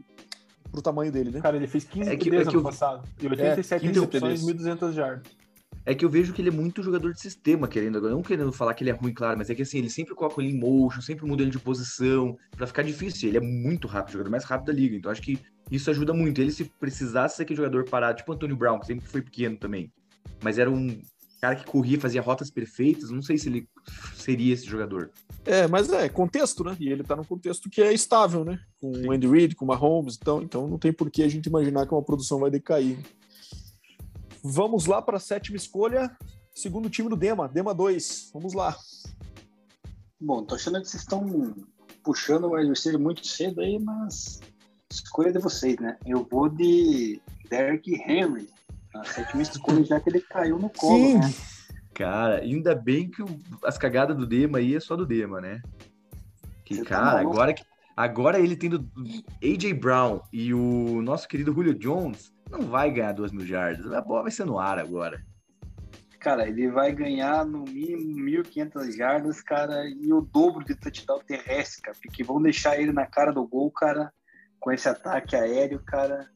pro tamanho dele, né? Cara, ele fez 15 é que, TDs é que ano eu... passado e 87 é, recepções, 1.200 jardas. É que eu vejo que ele é muito jogador de sistema, querendo agora. Não querendo falar que ele é ruim, claro, mas é que assim, ele sempre coloca ele em motion, sempre muda ele de posição, para ficar difícil. Ele é muito rápido, jogador mais rápido da liga. Então acho que isso ajuda muito. Ele, se precisasse ser aquele jogador parado, tipo o Antônio Brown, que sempre foi pequeno também, mas era um cara que corria, fazia rotas perfeitas, não sei se ele seria esse jogador. É, mas é contexto, né? E ele tá num contexto que é estável, né? Com o Andy Reid, com o Mahomes, então, então não tem por que a gente imaginar que uma produção vai decair. Vamos lá para a sétima escolha, segundo time do Dema, Dema 2. Vamos lá. Bom, tô achando que vocês estão puxando o adversário muito cedo aí, mas escolha de vocês, né? Eu vou de Derrick Henry, a sétima escolha, já que ele caiu no colo, Sim. né? Cara, ainda bem que o, as cagadas do Dema aí é só do Dema, né? Que, Você tá cara, tá agora, que, agora ele tendo AJ Brown e o nosso querido Julio Jones, não vai ganhar duas mil jardas. A bola vai ser no ar agora. Cara, ele vai ganhar no mínimo 1.500 jardas, cara, e o dobro de touchdown terrestre, cara, porque vão deixar ele na cara do gol, cara, com esse ataque aéreo, cara,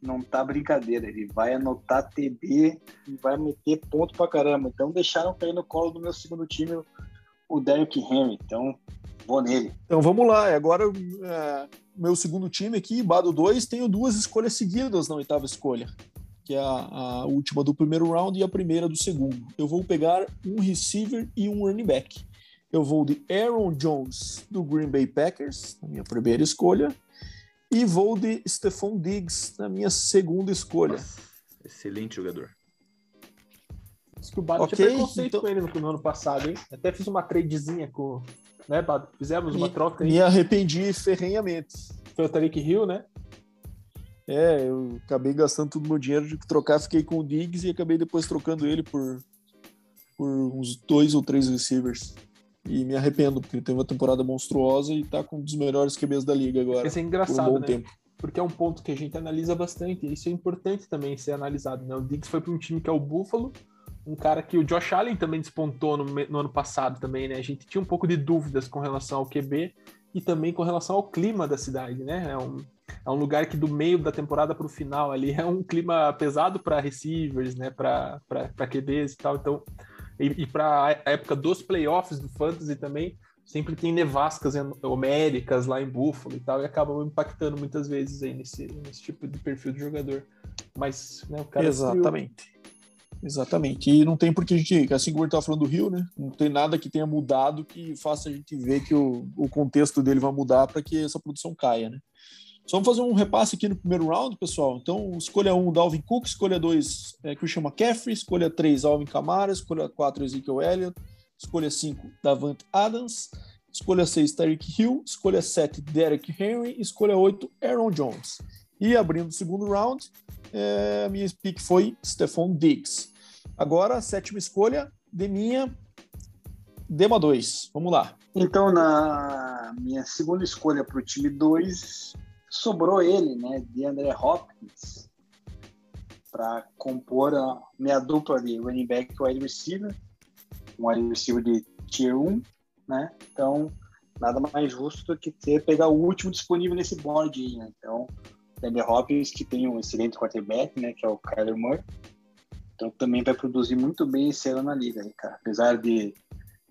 não tá brincadeira. Ele vai anotar TB e vai meter ponto pra caramba. Então deixaram cair no colo do meu segundo time o Derrick Henry. Então vou nele. Então vamos lá. Agora, é, meu segundo time aqui, Bado 2, tenho duas escolhas seguidas na oitava escolha. Que é a, a, última do primeiro round e a primeira do segundo. Eu vou pegar um receiver e um running back. Eu vou de Aaron Jones, do Green Bay Packers, minha primeira escolha. E vou de Stephon Diggs na minha segunda escolha. Nossa, excelente jogador. Acho que o Bado okay, tinha preconceito então... com ele no, no, ano passado, hein? Até fiz uma tradezinha com. Né, Bado? Fizemos uma me, troca aí. Me arrependi ferrenhamente. Foi o Tariq Hill, né? É, eu acabei gastando todo o meu dinheiro de trocar, fiquei com o Diggs e acabei depois trocando ele por, por uns dois ou três receivers. E me arrependo, porque ele teve uma temporada monstruosa e tá com um dos melhores QBs da liga agora. Isso é engraçado, por um né? tempo. Porque é um ponto que a gente analisa bastante, e isso é importante também ser analisado, né? O Diggs foi para um time que é o Buffalo, um cara que o Josh Allen também despontou no, no, ano passado também, né? A gente tinha um pouco de dúvidas com relação ao QB e também com relação ao clima da cidade, né? É um, é um lugar que do meio da temporada para o final ali é um clima pesado para receivers, né? Para QBs e tal. Então, e, e para a época dos playoffs do Fantasy também, sempre tem nevascas homéricas lá em Buffalo e tal, e acabam impactando muitas vezes aí nesse, nesse tipo de perfil de jogador. Mas, né, o cara. Exatamente. Exatamente. E não tem porque a gente, assim como estava falando do Rio, né? Não tem nada que tenha mudado que faça a gente ver que o, o contexto dele vai mudar para que essa produção caia, né? Só vamos fazer um repasse aqui no primeiro round, pessoal. Então, escolha 1, um, Dalvin Cook. Escolha 2, é, Christian McCaffrey. Escolha 3, Alvin Kamara. Escolha 4, Ezekiel Elliott. Escolha 5, Davant Adams. Escolha 6, Tyreek Hill. Escolha 7, Derek Henry. Escolha 8, Aaron Jones. E abrindo o segundo round, é, minha pick foi Stephon Diggs. Agora, sétima escolha, de minha Dema 2. Vamos lá. Então, na minha segunda escolha para o time 2, sobrou ele, né? De André Hopkins, para compor a minha dupla de running back e wide receiver. Um wide receiver de tier 1, né? Então, nada mais justo do que ter pegar o último disponível nesse board né? Então, André Hopkins, que tem um excelente quarterback, né? Que é o Kyler Murray. Então, também vai produzir muito bem esse ano na liga, aí, cara. Apesar de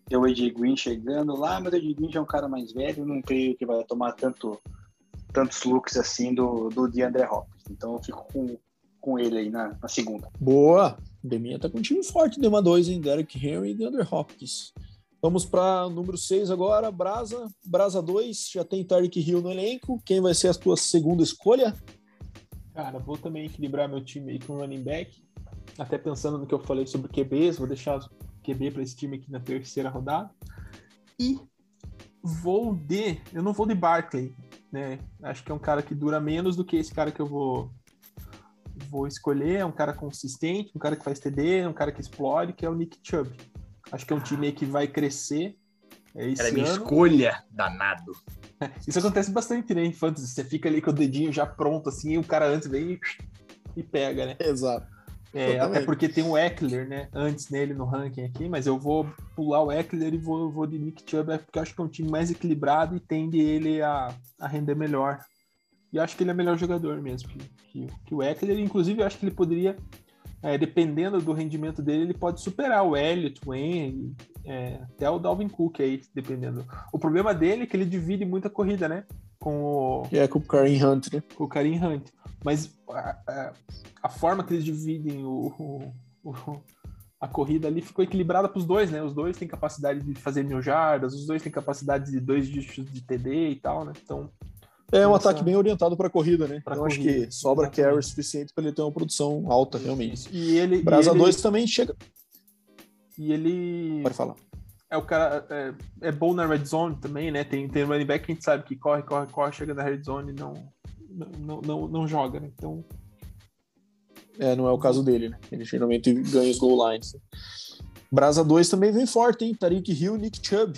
ter o AJ Green chegando lá, mas o AJ Green já é um cara mais velho, não creio que vai tomar tanto, tantos looks assim do, do DeAndre Hopkins. Então eu fico com, com ele aí na, na segunda. Boa! Deminha tá com um time forte, Dema 2, hein? Derek Henry e DeAndre Hopkins. Vamos para número 6 agora, Brasa. Brasa 2, já tem Tarek Hill no elenco. Quem vai ser a tua segunda escolha? Cara, vou também equilibrar meu time aí com running back. Até pensando no que eu falei sobre QBs, vou deixar QB para esse time aqui na terceira rodada. E vou de. Eu não vou de Barkley, né? Acho que é um cara que dura menos do que esse cara que eu vou vou escolher. É um cara consistente, um cara que faz TD, um cara que explode, que é o Nick Chubb. Acho que é um time que vai crescer. É esse Era minha ano. escolha, danado. (laughs) Isso acontece bastante, né, em fantasy. Você fica ali com o dedinho já pronto, assim, e o cara antes vem e, pega, né? Exato. É, até porque tem o Eckler, né? Antes nele no ranking aqui, mas eu vou pular o Eckler e vou, vou de Nick Chubb, é porque eu acho que é um time mais equilibrado e tende ele a, a render melhor. E eu acho que ele é melhor jogador mesmo que, que, que o Eckler. Inclusive, eu acho que ele poderia, é, dependendo do rendimento dele, ele pode superar o Elliott, o Henry, é, até o Dalvin Cook aí, dependendo. O problema dele é que ele divide muita corrida, né? Com o, é com o Kareem Hunt, né? com o Karim Hunt. Mas a, a, a forma que eles dividem o, o- o- a corrida ali ficou equilibrada para os dois, né? Os dois têm capacidade de fazer mil jardas, os dois têm capacidade de dois dígitos de TD e tal, né? Então, É um Nossa. ataque bem orientado para corrida, né? Pra acho corrida, que sobra exatamente. carry suficiente para ele ter uma produção alta, realmente. e ele. Brasa e ele, 2 também chega. E ele Pode falar. é o cara. É, é bom na red zone também, né? Tem, tem running back que a gente sabe que corre, corre, corre, chega na red zone e não, não, não, não joga, né? Então, É, não é o caso dele, né? Ele geralmente ganha os goal lines. Brasa 2 também vem forte, hein? Tariq Hill, Nick Chubb.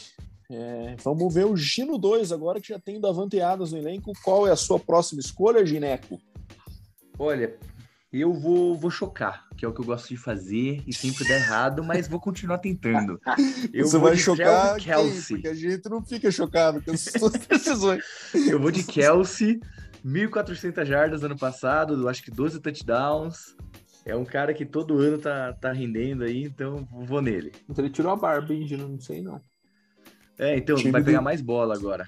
É, vamos ver o Gino 2 agora que já tem Davante Adams no elenco. Qual é a sua próxima escolha, Gineco? Olha, eu vou, vou chocar, que é o que eu gosto de fazer e sempre dá errado, mas vou continuar tentando. (laughs) Eu Você vou vai de chocar? Kelce. Porque a gente não fica chocado com as suas (laughs) decisões. Eu vou de Kelsey, 1.400 jardas ano passado, acho que 12 touchdowns. É um cara que todo ano tá, tá rendendo aí, então vou nele. então ele tirou a barba, hein, Gino? Não sei não. É, então vai do- pegar mais bola agora.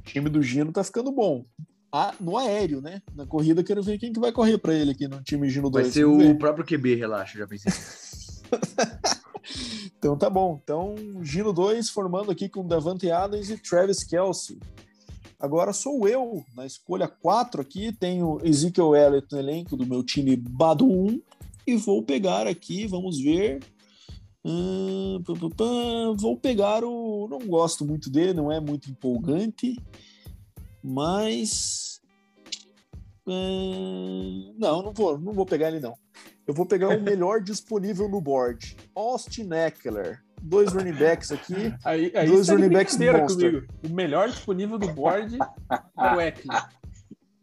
O time do Gino tá ficando bom. Ah, no aéreo, né? Na corrida, quero ver quem que vai correr para ele aqui no time Gino 2. Vai ser o próprio QB, relaxa, já pensei. (laughs) Então tá bom. Então, Gino 2 formando aqui com Davante Adams e Travis Kelsey. Agora sou eu, na escolha 4 aqui, tenho Ezekiel Elliott no elenco do meu time Bado 1 e vou pegar aqui, vamos ver. Hum, pá, pá, pá, vou pegar o. Não gosto muito dele, não é muito empolgante, mas. não, não vou, não vou pegar ele não. Eu vou pegar o melhor (laughs) disponível no board. Austin Eckler. Dois running backs aqui. (laughs) Aí, aí Dois tá running backs monster. comigo. O melhor disponível do board é o Eckler.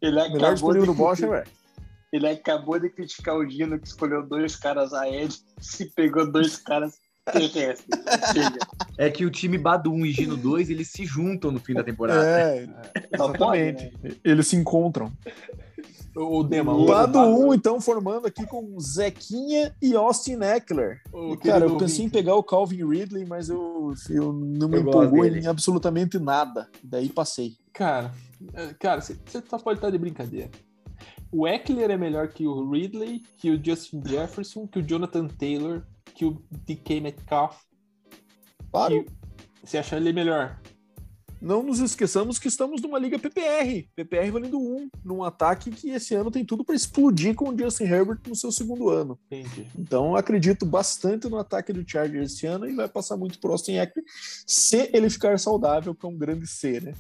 Ele Melhor acabou, disponível de, no board é o (laughs) Eckler. Ele acabou de criticar o Gino que escolheu dois caras aéreos e pegou dois caras terrestres. É que o time Badum e Gino 2, eles se juntam no fim da temporada. É, pode, exatamente. né? Eles se encontram. O Dema, O Bado 1, então, formando aqui com Zequinha e Austin Eckler. o cara, eu pensei em pegar o Calvin Ridley, mas eu, eu não me Eu empolgou em absolutamente nada. Daí passei. Cara, é, cara, você você só pode estar de brincadeira. O Eckler é melhor que o Ridley, que o Justin Jefferson, que o Jonathan Taylor, que o DK Metcalf. Claro, E Você acha ele melhor? não nos esqueçamos que estamos numa liga PPR. PPR valendo 1, num ataque que esse ano tem tudo para explodir com o Justin Herbert no seu segundo ano. Entendi. Então, acredito bastante no ataque do Chargers esse ano e vai passar muito pro Austin Eckler se ele ficar saudável, que é um grande C, né?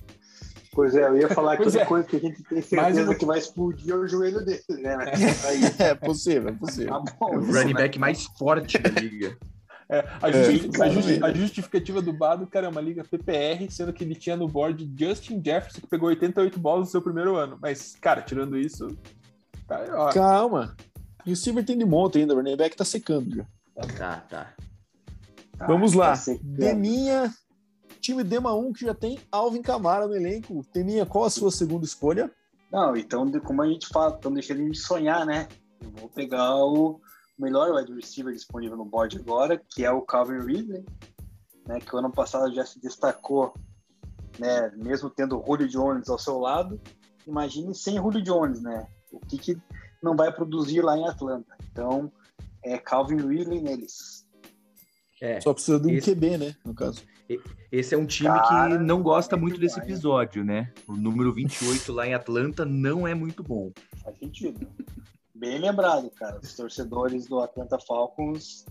Pois é, eu ia falar que é. coisa que a gente tem Mais certeza uma- que vai explodir é o joelho dele, né? (laughs) Aí, É possível, é possível. tá bom. O isso, running né? back mais forte da liga. É, a, É, justi- a a justificativa do Bado, cara, é uma liga PPR, sendo que ele tinha no board Justin Jefferson, que pegou 88 bolas no seu primeiro ano. Mas, cara, tirando isso. Tá, ó, Calma. E o Silver tem de monta ainda, o running back tá secando já. Tá, tá. Tá, Vamos lá. tá secando. Deminha, time Dema 1 que já tem Alvin Camara no elenco. Deminha, qual a sua segunda escolha? Não, então, de- como a gente fala, estão deixando a gente sonhar, né? Eu vou pegar o melhor wide receiver disponível no board agora, que é o Calvin Ridley, né? Que o ano passado já se destacou, né? Mesmo tendo o Julio Jones ao seu lado. Imagine sem Julio Jones, né? O que, que não vai produzir lá em Atlanta. Então, é Calvin Ridley neles. É. Só precisa de um Esse- QB, né? No caso. Esse é um time Cara, que não gosta muito desse episódio, né? O número 28 lá em Atlanta não é muito bom. Faz sentido. Bem lembrado, cara. Os torcedores do Atlanta Falcons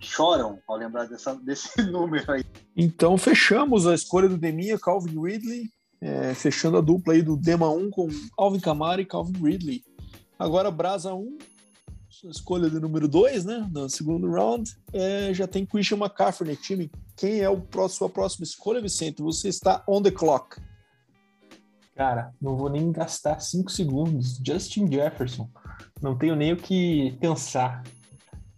choram ao lembrar dessa, desse (laughs) número aí. Então fechamos a escolha do Deminha, Calvin Ridley. é, fechando a dupla aí do Dema 1 com Alvin Camara e Calvin Ridley. Agora Brasa 1, sua escolha do número 2, né? No segundo round. é, já tem Christian McCaffrey no time. Quem é o sua próxima escolha, Vicente? Você está on the clock. Cara, não vou nem gastar 5 segundos. Justin Jefferson. Não tenho nem o que pensar.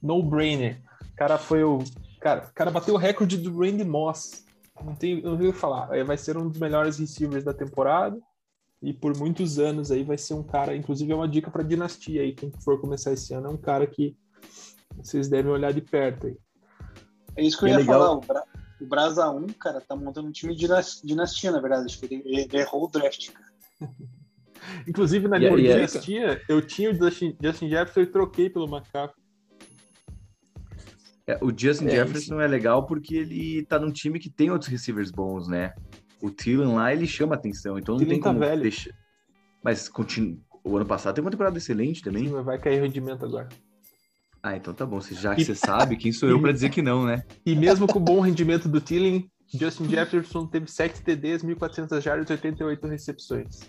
No brainer. Cara foi o. Cara, cara bateu o recorde do Randy Moss. Não tenho, não tenho o que falar. É, Vai ser um dos melhores receivers da temporada. E por muitos anos aí vai ser um cara, inclusive é uma dica para dinastia aí, quem for começar esse ano, é um cara que vocês devem olhar de perto aí. É isso que eu É ia legal. falar. O, Bra o Brasa 1, cara, tá montando um time de dinas- dinastia, na verdade. Acho que ele, ele errou o draft, cara. (laughs) Inclusive na aí, minha é- dinastia, eu tinha o Justin, Justin Jefferson e troquei pelo McCaffrey. É, o Justin É, Jefferson é legal porque ele tá num time que tem outros receivers bons, né? O Thielen lá, ele chama atenção, então não tem tá como velho. deixar... Mas continu... o ano passado teve uma temporada excelente também. Sim, vai cair rendimento agora. Ah, então tá bom. Já que você sabe, quem sou eu pra dizer que não, né? E mesmo com o bom rendimento do Thielen, Justin Jefferson teve 7 TDs, 1.400 jardas e 88 recepções.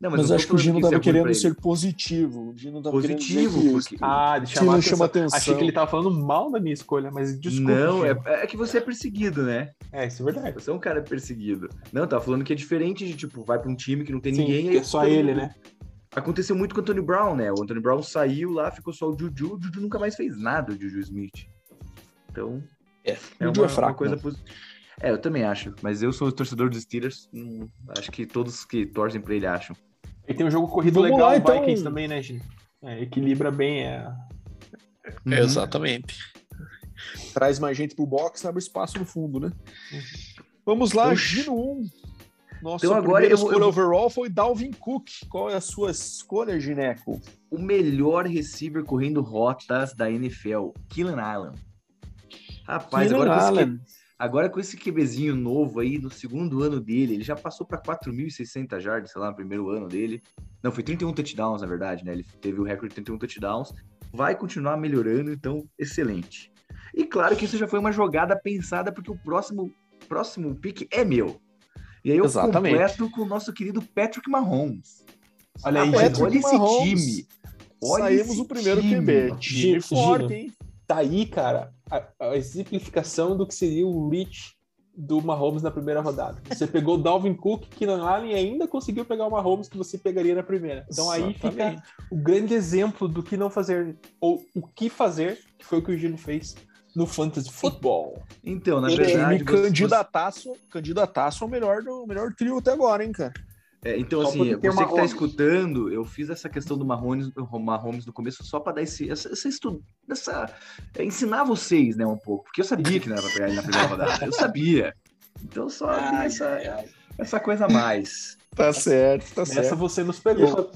Não, Mas, eu não acho que o Gino isso é tava ruim pra querendo ser positivo. O Gino tava Positivo, querendo porque- que Ah, de Sim, chamar não atenção. chama atenção. Achei que ele tava falando mal da minha escolha, mas desculpa. Não, é, é que você é perseguido, né? É, isso é verdade. Você é um cara perseguido. Não, eu tava falando que é diferente de, tipo, vai pra um time que não tem Sim, ninguém. que aí é só ele, mundo- né? Aconteceu muito com o Anthony Brown, né? O Anthony Brown saiu lá, ficou só o Juju. O Juju nunca mais fez nada, o Juju Smith. Então, É, é Juju uma, é fraco, uma coisa né? positiva. É, eu também acho. Mas eu sou torcedor dos Steelers. hum, acho que todos que torcem pra ele acham. E tem um jogo corrido Vamos legal, lá, então. Vikings também, né, Gino? É, equilibra bem. É... Uhum. Exatamente. Traz mais gente pro box, abre espaço no fundo, né? Vamos lá, Gino 1. Nossa então agora eu escolha eu- overall foi Dalvin Cook. Qual é a sua escolha, Gineco? O melhor receiver correndo rotas da NFL, Killen Allen. Rapaz, Keenan agora Allen. que- agora com esse QBzinho novo aí, no segundo ano dele, ele já passou para 4.600 jardas, sei lá, no primeiro ano dele. Não, foi 31 touchdowns, na verdade, né? Ele teve o recorde de 31 touchdowns. Vai continuar melhorando, então, excelente. E claro que isso já foi uma jogada pensada, porque o próximo, próximo pick é meu. E aí eu Exatamente. completo com o nosso querido Patrick Mahomes. Olha aí, Gino. olha esse Mahomes. time. Olha Saímos esse o primeiro time. QB. Time forte, hein? Tá aí, cara, a, a exemplificação do que seria o reach do Mahomes na primeira rodada. Você pegou o (laughs) Dalvin Cook, Keenan Allen e ainda conseguiu pegar o Mahomes que você pegaria na primeira. Então aí fica Exatamente. o grande exemplo do que não fazer, ou o que fazer, que foi o que o Gino fez no Fantasy Football. Então, na Ele- verdade, você- candidataço, candidataço ao melhor, do, melhor trio até agora, hein, cara? É, então, Só assim, você que tá escutando, eu fiz essa questão do Mahomes, do Mahomes no começo só para dar esse, essa, essa estu- essa- é, ensinar vocês, né, um pouco, porque eu sabia que não era pra pegar ele na primeira rodada, eu sabia. Então só tem Ai, essa, ai, ai. essa coisa a mais. Tá certo, tá Essa você nos Eu pegou. só,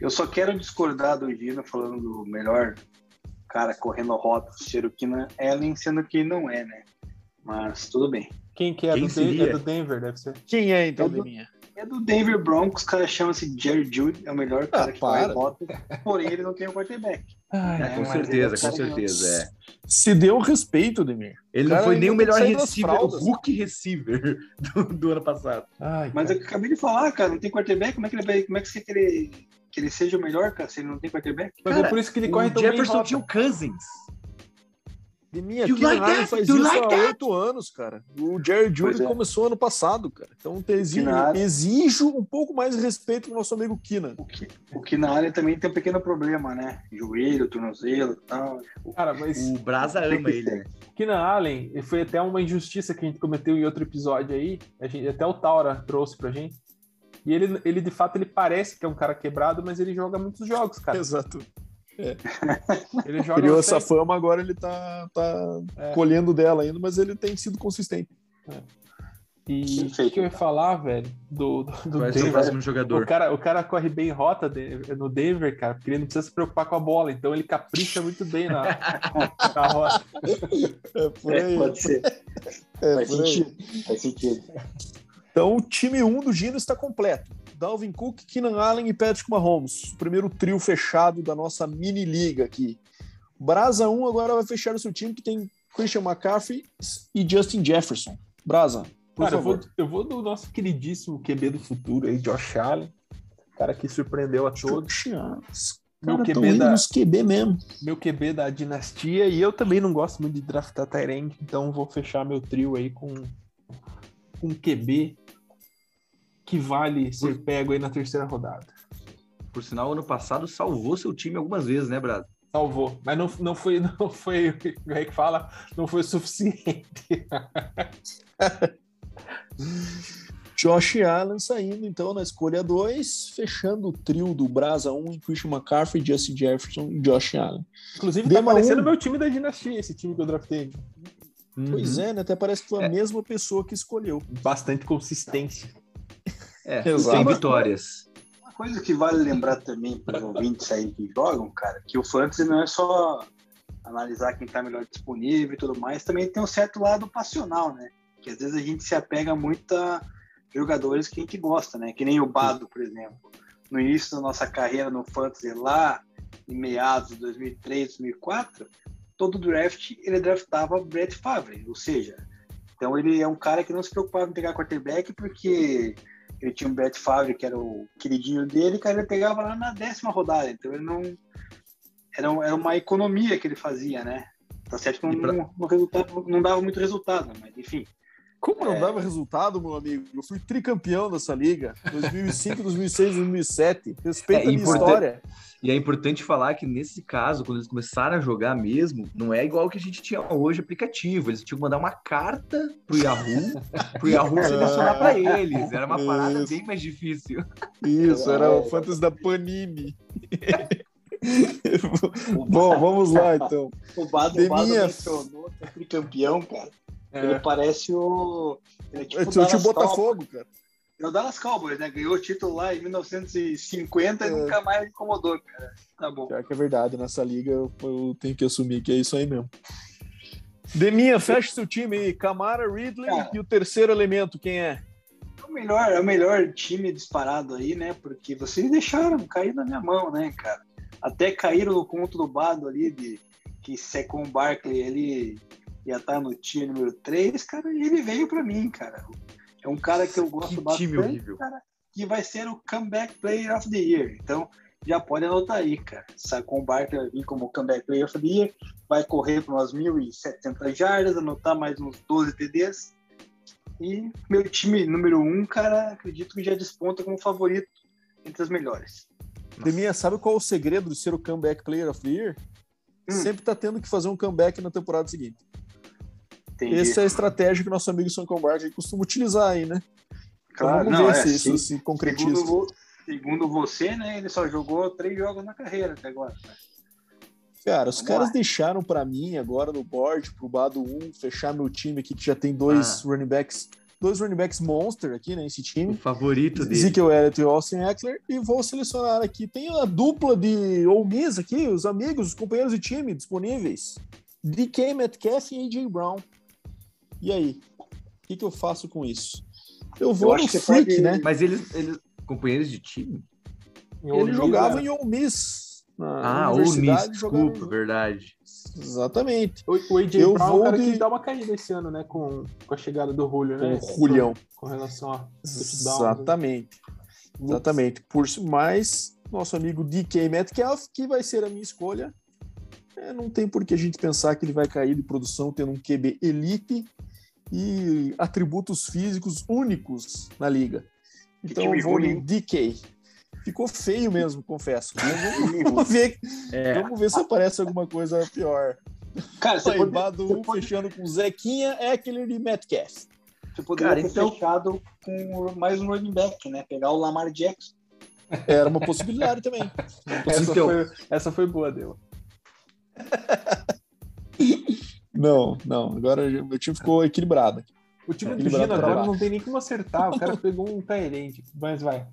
eu só quero discordar do Gino falando do melhor cara correndo rota, Cherokee Allen, sendo que não é, né? Mas tudo bem. Quem que é, Quem do, é do Denver, deve ser. Quem é, então, É do- Deminha? É do Denver Broncos, o cara chama-se Jerry Judy, é o melhor cara que vai para. e bota, porém ele não tem o quarterback. Ai, É, com certeza, com certeza. É. Se deu um respeito, Demir. Ele Cara, não foi nem o melhor receiver, o Hulk receiver do, do ano passado. ai, Mas é cara. eu acabei de falar, cara, não tem quarterback, como é que ele vai, como é que você quer que ele, que ele seja o melhor, cara, se ele não tem quarterback? Mas Cara, é por isso que ele corre tão bem em Jefferson tinha o Cousins. De mim, aqui like faz isso like há oito anos, cara. O Jerry Judy é. começou ano passado, cara. Então exijo, exijo um pouco mais de respeito com o nosso amigo Kina. O que, o que na área também tem um pequeno problema, né? Joelho, tornozelo e tal. Cara, mas O Brasa ama ele. ser. né? Keenan Allen foi até uma injustiça que a gente cometeu em outro episódio aí. A gente, até o Taura trouxe pra gente. E ele, ele, de fato, ele parece que é um cara quebrado, mas ele joga muitos jogos, cara. (laughs) Exato. Ele (laughs) joga Criou essa sempre. fama, agora ele tá, tá É. colhendo dela ainda, mas ele tem sido consistente. E o Perfeito. que eu ia falar, velho, do, do, do Vai ser o Denver? próximo O jogador. cara, o cara corre bem em rota no Denver, cara, porque ele não precisa se preocupar com a bola, então ele capricha muito bem na, (laughs) na rota. É por É, aí. pode ser. é Faz por aí. sentido. Faz sentido. Então, o time 1 do Gino está completo. Dalvin Cook, Keenan Allen e Patrick Mahomes. O primeiro trio fechado da nossa mini liga aqui. Brasa 1 agora vai fechar o seu time que tem Christian McCaffrey e Justin Jefferson. Brasa, por Cara, eu favor. vou, eu vou do nosso queridíssimo QB do futuro aí, Josh Allen. Cara que surpreendeu a todos. Meu Cara, QB indo da- QB mesmo. Meu QB da dinastia. E eu também não gosto muito de draftar Tyrande, então vou fechar meu trio aí com um QB que vale ser pego aí na terceira rodada. Por sinal, ano passado salvou seu time algumas vezes, né, Brasa? Salvou. Mas não, não foi, (laughs) não foi, como é que fala? Não foi o suficiente. (laughs) Josh Allen saindo então na escolha 2, fechando o trio do Brasa 1 em Christian McCaffrey, Justin Jefferson e Josh Allen. Inclusive, tá Dema parecendo um. meu time da dinastia, esse time que eu draftei. Pois é, né? Até parece que foi a É. mesma pessoa que escolheu. Bastante consistência. É, Exato. sem vitórias. Uma coisa que vale lembrar também para os (laughs) ouvintes aí que jogam, cara, que o fantasy não é só analisar quem está melhor disponível e tudo mais, também tem um certo lado passional, né? Que às vezes a gente se apega muito a jogadores que a gente gosta, né? Que nem o Bado, por exemplo. No início da nossa carreira no fantasy lá, em meados de 2003, 2004, todo draft ele draftava Brett Favre, ou seja, então ele é um cara que não se preocupava em pegar quarterback porque ele tinha um Brett Favre que era o queridinho dele, cara, ele pegava lá na décima rodada, então ele não era, era uma economia que ele fazia, né? Tá certo que não, pra- não, não não dava muito resultado, mas enfim. Como não É. dava resultado, meu amigo? Eu fui tricampeão dessa liga. 2005, 2006, 2007. Respeita É, a minha história. E é importante falar que nesse caso, quando eles começaram a jogar mesmo, não é igual o que a gente tinha hoje aplicativo. Eles tinham que mandar uma carta pro Yahoo, pro Yahoo (laughs) selecionar pra eles. Era uma parada Isso. bem mais difícil. Isso, era o Fantasy da Panini. (laughs) Bom, vamos lá então. O Bado, o Bado Deminha. mencionou é tricampeão, cara. É. Ele parece o. Ele é tipo Eu o o Dallas Botafogo, cara. É o Dallas Cowboys, né? Ganhou o título lá em 1950 e É. nunca mais incomodou, cara. Tá bom. Pior que é verdade, nessa liga eu, eu tenho que assumir que é isso aí mesmo. Deminha, fecha seu time aí. Camara, Ridley Cara. e o terceiro elemento, quem é? É o melhor, é o melhor time disparado aí, né? Porque vocês deixaram cair na minha mão, né, cara? Até caíram no conto do Bado ali de que Secon Barkley ele ia estar no time número 3, cara, e ele veio pra mim, cara. É um cara que eu gosto Que bastante, time horrível. cara, que vai ser o Comeback Player of the Year. Então, já pode anotar aí, cara. Secon Barkley vai vir como Comeback Player of the Year, vai correr para umas 1.700 jardas, anotar mais uns 12 TDs. E meu time número um, cara, acredito que já desponta como favorito entre os melhores. Deminha, sabe qual é o segredo de ser o comeback player of the year? Hum. Sempre tá tendo que fazer um comeback na temporada seguinte. Entendi. Essa é a estratégia que nosso amigo São Combate costuma utilizar aí, né? Então Claro, vamos não, ver é, se sim. isso se concretiza. Segundo, segundo você, né, ele só jogou três jogos na carreira até agora. né? Cara, os Vamos caras lá. deixaram pra mim agora no board, pro Bado 1, fechar meu time aqui, que já tem dois Ah. running backs, dois running backs monster aqui, né, esse O time. favorito dele. Ezekiel Elliott e Austin Eckler, e vou selecionar aqui. Tem a dupla de Ole Miss aqui, os amigos, os companheiros de time disponíveis. DK Metcalf e AJ Brown. E aí? O que, que eu faço com isso? Eu vou acho no que Freak, pode- né? Mas eles, eles. Companheiros de time? Ele jogava né? em Ole Miss. Na Ah, Ole Miss, desculpa, em- verdade. Exatamente. O, o AJ Eu Brown é vou cara de- que dá uma caída esse ano, né? Com, com a chegada do Julio, né? Com o Julião. Com, com relação a né? Exatamente. Exatamente. Por mais nosso amigo DK Metcalf, que vai ser a minha escolha. É, não tem por que a gente pensar que ele vai cair de produção tendo um QB elite e atributos físicos únicos na liga. Então eu vou ruim, no? DK. Ficou feio mesmo, confesso. (laughs) Vamos, ver, É, vamos ver se aparece alguma coisa pior. Cara, você, pode, Badu você pode- fechando com Zequinha, Eckler e Metcalf. você poderia Cara, ter então- fechado com mais um running back, né? Pegar o Lamar Jackson. Era uma possibilidade também. Essa, Então- foi, essa foi boa, deu. Não, não. Agora o meu time ficou equilibrado. O time do Equilibrado Gino agora não tem nem como acertar. O cara pegou um Tyrande. Mas vai.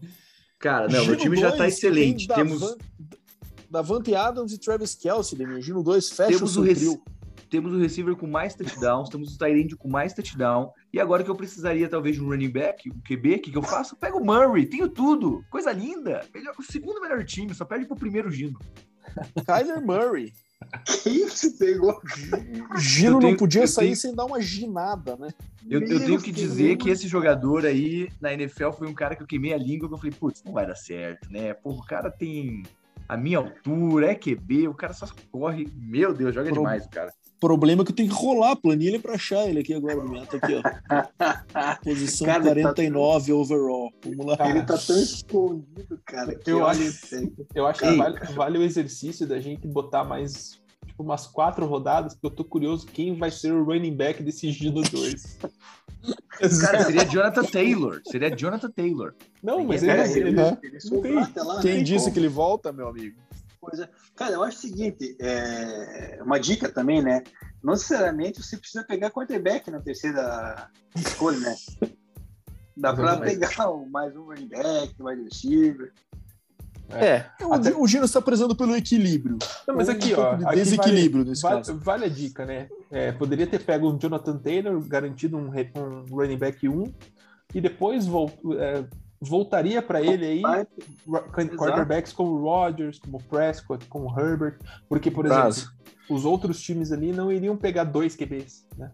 cara, não, meu Gino time já tá dois, excelente. tem Temos, Davan- Davante Adams e Travis Kelsey, Demir. Gino 2, fecha temos, o o rec- temos o receiver com mais touchdowns, temos o Tyrande com mais touchdown. E agora que eu precisaria, talvez, de um running back, um QB, o que, que eu faço? Eu pego o Murray, tenho tudo. Coisa linda. Melhor, o segundo melhor time, só perde pro primeiro Gino. Kyler Murray. Que isso, pegou? Gino tenho- não podia sair tenho- sem dar uma ginada, né? Eu, eu tenho que dizer que esse jogador aí na NFL foi um cara que eu queimei a língua, que eu falei, putz, não vai dar certo, né? Pô, o cara tem a minha altura, é QB, o cara só corre. Meu Deus, joga Pro- demais, o cara. Problema é que eu tenho que rolar a planilha pra achar ele aqui agora no momento. Aqui, ó. (laughs) Posição Cara, ele tá- 49 overall. Vamos lá. Ele tá tão escondido, cara. Que Eu olha acho-. Eu acho que Ei. vale, vale o exercício da gente botar mais tipo, umas quatro rodadas, porque eu tô curioso quem vai ser o running back desse Gino 2. (laughs) Cara, seria Jonathan Taylor. Seria Jonathan Taylor. Não, mas ele, É, ele, ele, ele Não sobrou tem- até lá, Quem né? disse que ele volta, meu amigo? Pois é. Cara, eu acho o seguinte, é, uma dica também, né? Não necessariamente você precisa pegar quarterback na terceira escolha, né? Dá pra pegar um- mais um running back, mais receiver. É. O, Até- o Gino está prezando pelo equilíbrio. Não, mas Um aqui, pouco ó. de aqui desequilíbrio nesse vale, caso. vale, vale a dica, né? É, poderia ter pego um Jonathan Taylor, garantido um, um running back 1, e depois vol- é, voltaria para ele aí quarterbacks como Rodgers, como Prescott, como Herbert, porque, por Caso. exemplo, os outros times ali não iriam pegar dois QBs, né?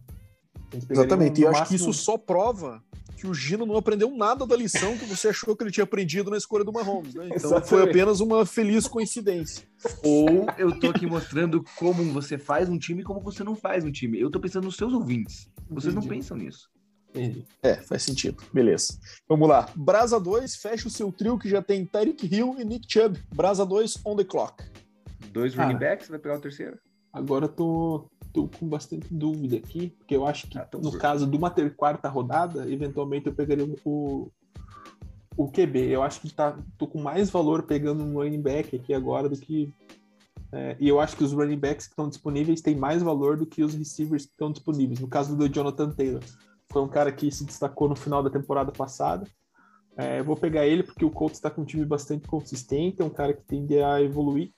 Exatamente. E eu acho que máximo- isso só prova que o Gino não aprendeu nada da lição que você achou que ele tinha aprendido na escolha do Mahomes, né? Então Exatamente. foi apenas uma feliz coincidência. Ou eu tô aqui mostrando como você faz um time e como você não faz um time. Eu tô pensando nos seus ouvintes. Vocês não Entendi. pensam nisso. Entendi. É, faz sentido. Beleza. Vamos lá. Brasa 2, fecha o seu trio que já tem Tyreek Hill e Nick Chubb. Brasa 2, on the clock. Dois running backs, vai pegar o terceiro? Agora eu tô, tô com bastante dúvida aqui, porque eu acho que Ah, tô no caso de uma ter quarta rodada, eventualmente eu pegaria o, o QB. Eu acho que tá, tô com mais valor pegando um running back aqui agora do que. é, e eu acho que os running backs que estão disponíveis têm mais valor do que os receivers que estão disponíveis. No caso do Jonathan Taylor, foi um cara que se destacou no final da temporada passada. É, vou pegar ele porque o Colts está com um time bastante consistente, é um cara que tende a evoluir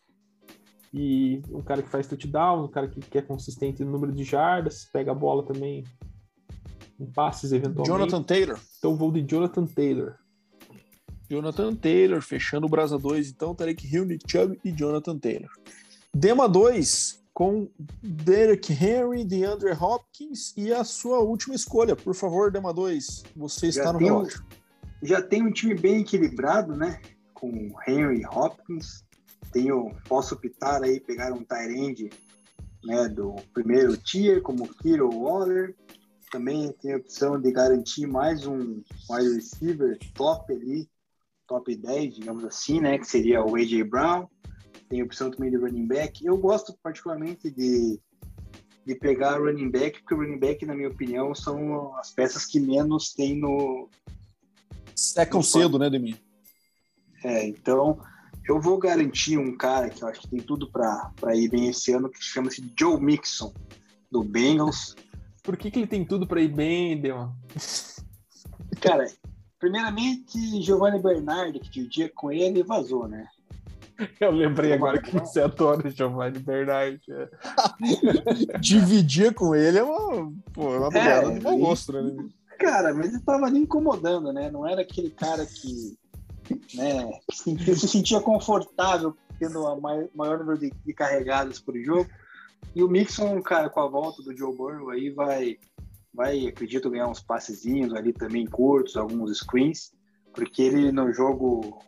e um cara que faz touchdown, um cara que, que é consistente no número de jardas, pega a bola também em passes eventualmente. Jonathan Taylor. Então eu vou de Jonathan Taylor. Jonathan Taylor, fechando o Brasa 2, então, Tarek Hill, Nick Chubb e Jonathan Taylor. Dema 2, com Derek Henry, DeAndre Hopkins e a sua última escolha. Por favor, Dema 2, você está Já no tem relógio. Já tem um time bem equilibrado, né? Com Henry Hopkins. Tenho, posso optar aí, pegar um Tyrande né, do primeiro tier, como Kiro Waller. Também tem a opção de garantir mais um wide receiver top ali, top 10, digamos assim, né? Que seria o A.J. Brown. Tem a opção também de running back. Eu gosto particularmente de, de pegar running back, porque o running back, na minha opinião, são as peças que menos tem no, Secam cedo, né, Demi? É, então eu vou garantir um cara que eu acho que tem tudo para ir bem esse ano, que chama-se Joe Mixon, do Bengals. Por que, que ele tem tudo para ir bem, Deon? Cara, primeiramente, Giovanni Bernardi, que dividia com ele, vazou, né? Eu lembrei agora que você adora Giovanni Bernard. é. (laughs) Dividir com ele é uma, pô, é uma É, piada de e- gosto, né? cara, mas ele tava ali incomodando, né? Não era aquele cara que, né, que se sentia, se sentia confortável tendo a mai- maior número de, de carregadas por jogo. E o Mixon, cara, com a volta do Joe Burrow aí vai, vai, acredito, ganhar uns passezinhos ali também curtos, alguns screens, porque ele no jogo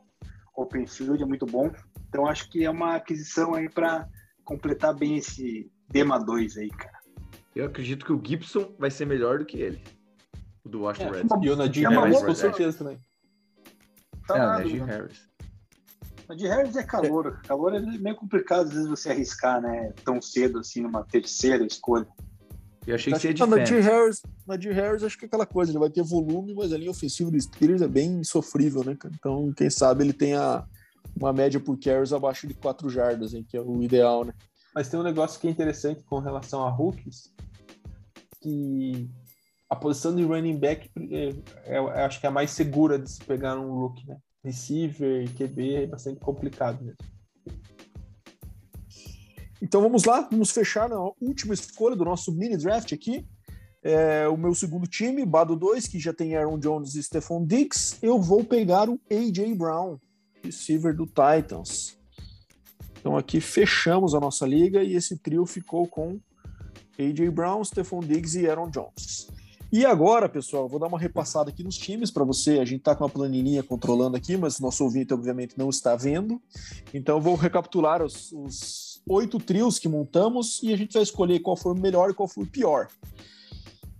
open field é muito bom. Então acho que é uma aquisição aí para completar bem esse Dema 2 aí, cara. Eu acredito que o Gibson vai ser melhor do que ele. O do Washington É, Redskins. E o Najee É Harris, com certeza também. Tá É, nada, Najee né? Harris. Mas de Harris é calor. Calor é meio complicado às vezes você arriscar, né? Tão cedo assim numa terceira escolha. Eu achei que seria de Ah, Najee Fans. Harris, Najee Harris, acho que é aquela coisa, ele vai ter volume, mas a linha ofensiva do Steelers é bem sofrível, né? Então, quem sabe ele tenha uma média por carries abaixo de 4 jardas, hein, que é o ideal, né? Mas tem um negócio que é interessante com relação a rookies, que a posição de running back é, é- acho que é a mais segura de se pegar um rookie, né? Receiver QB é bastante complicado mesmo. Então vamos lá, vamos fechar na última escolha do nosso mini draft aqui. É, o meu segundo time, Bado 2, que já tem Aaron Jones e Stephon Diggs. Eu vou pegar o A.J. Brown, receiver do Titans. Então aqui fechamos a nossa liga e esse trio ficou com A.J. Brown, Stephon Diggs e Aaron Jones. E agora, pessoal, vou dar uma repassada aqui nos times para você. A gente tá com uma planilhinha controlando aqui, mas nosso ouvinte, obviamente, não está vendo. Então, vou recapitular os, oito trios que montamos e a gente vai escolher qual foi o melhor e qual foi o pior.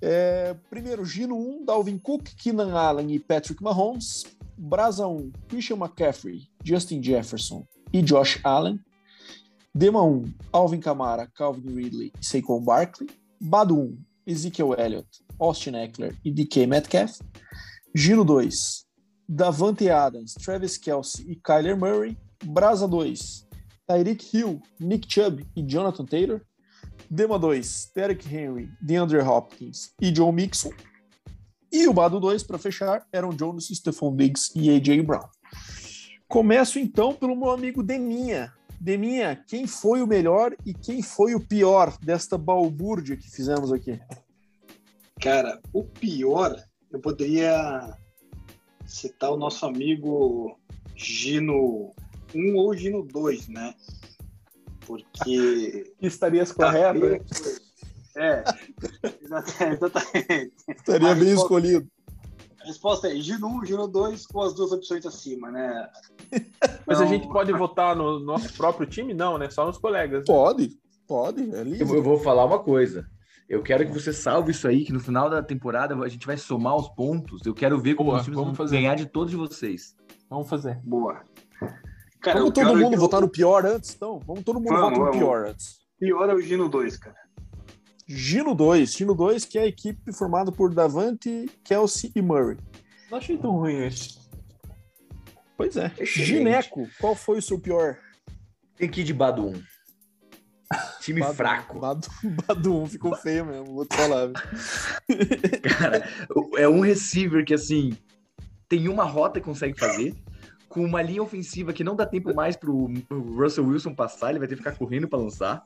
É, primeiro, Gino 1, Dalvin Cook, Keenan Allen e Patrick Mahomes. Brasa 1, Christian McCaffrey, Justin Jefferson e Josh Allen. Dema 1, Alvin Kamara, Calvin Ridley e Saquon Barkley. Bado 1, Ezekiel Elliott, Austin Eckler e DK Metcalf. Giro 2, Davante Adams, Travis Kelsey e Kyler Murray. Brasa 2, Tyreek Hill, Nick Chubb e Jonathan Taylor. Dema 2, Derek Henry, DeAndre Hopkins e Joe Mixon. E o Bado 2, para fechar, Aaron Jones, Stephon Diggs e A.J. Brown. Começo então pelo meu amigo Deminha. Deminha, quem foi o melhor e quem foi o pior desta balbúrdia que fizemos aqui? Cara, o pior, eu poderia citar o nosso amigo Gino 1 ou Gino 2, né? Porque. (laughs) Que estarias Tá correto, né? É, exata- (laughs) exatamente. Estaria bem escolhido. A resposta é Gino 1, Gino 2 com as duas opções acima, né? (laughs) Mas a gente pode votar no nosso próprio time? Não, né? Só nos colegas. Pode, pode, é Eu, eu vou falar uma coisa. Eu quero que você salve isso aí, que no final da temporada a gente vai somar os pontos. Eu quero ver como Boa, os times vamos vão fazer. ganhar de todos vocês. Vamos fazer. Boa. Cara, Vamos todo é mundo que votar no pior antes, então? Vamos todo mundo Vamos, votar no vamos. pior antes. pior é o Gino 2, cara. Gino 2. Gino 2, que é a equipe formada por Davante, Kelsey e Murray. Não achei tão ruim esse. Pois é. Excelente. Gineco, qual foi o seu pior? Tem que ir de Bado 1. Time Badu- fraco. Badu, Badu 1 ficou feio mesmo, vou te falar. (laughs) Cara, é um receiver que, assim, tem uma rota que consegue fazer, com uma linha ofensiva que não dá tempo mais pro, pro Russell Wilson passar, ele vai ter que ficar correndo pra lançar.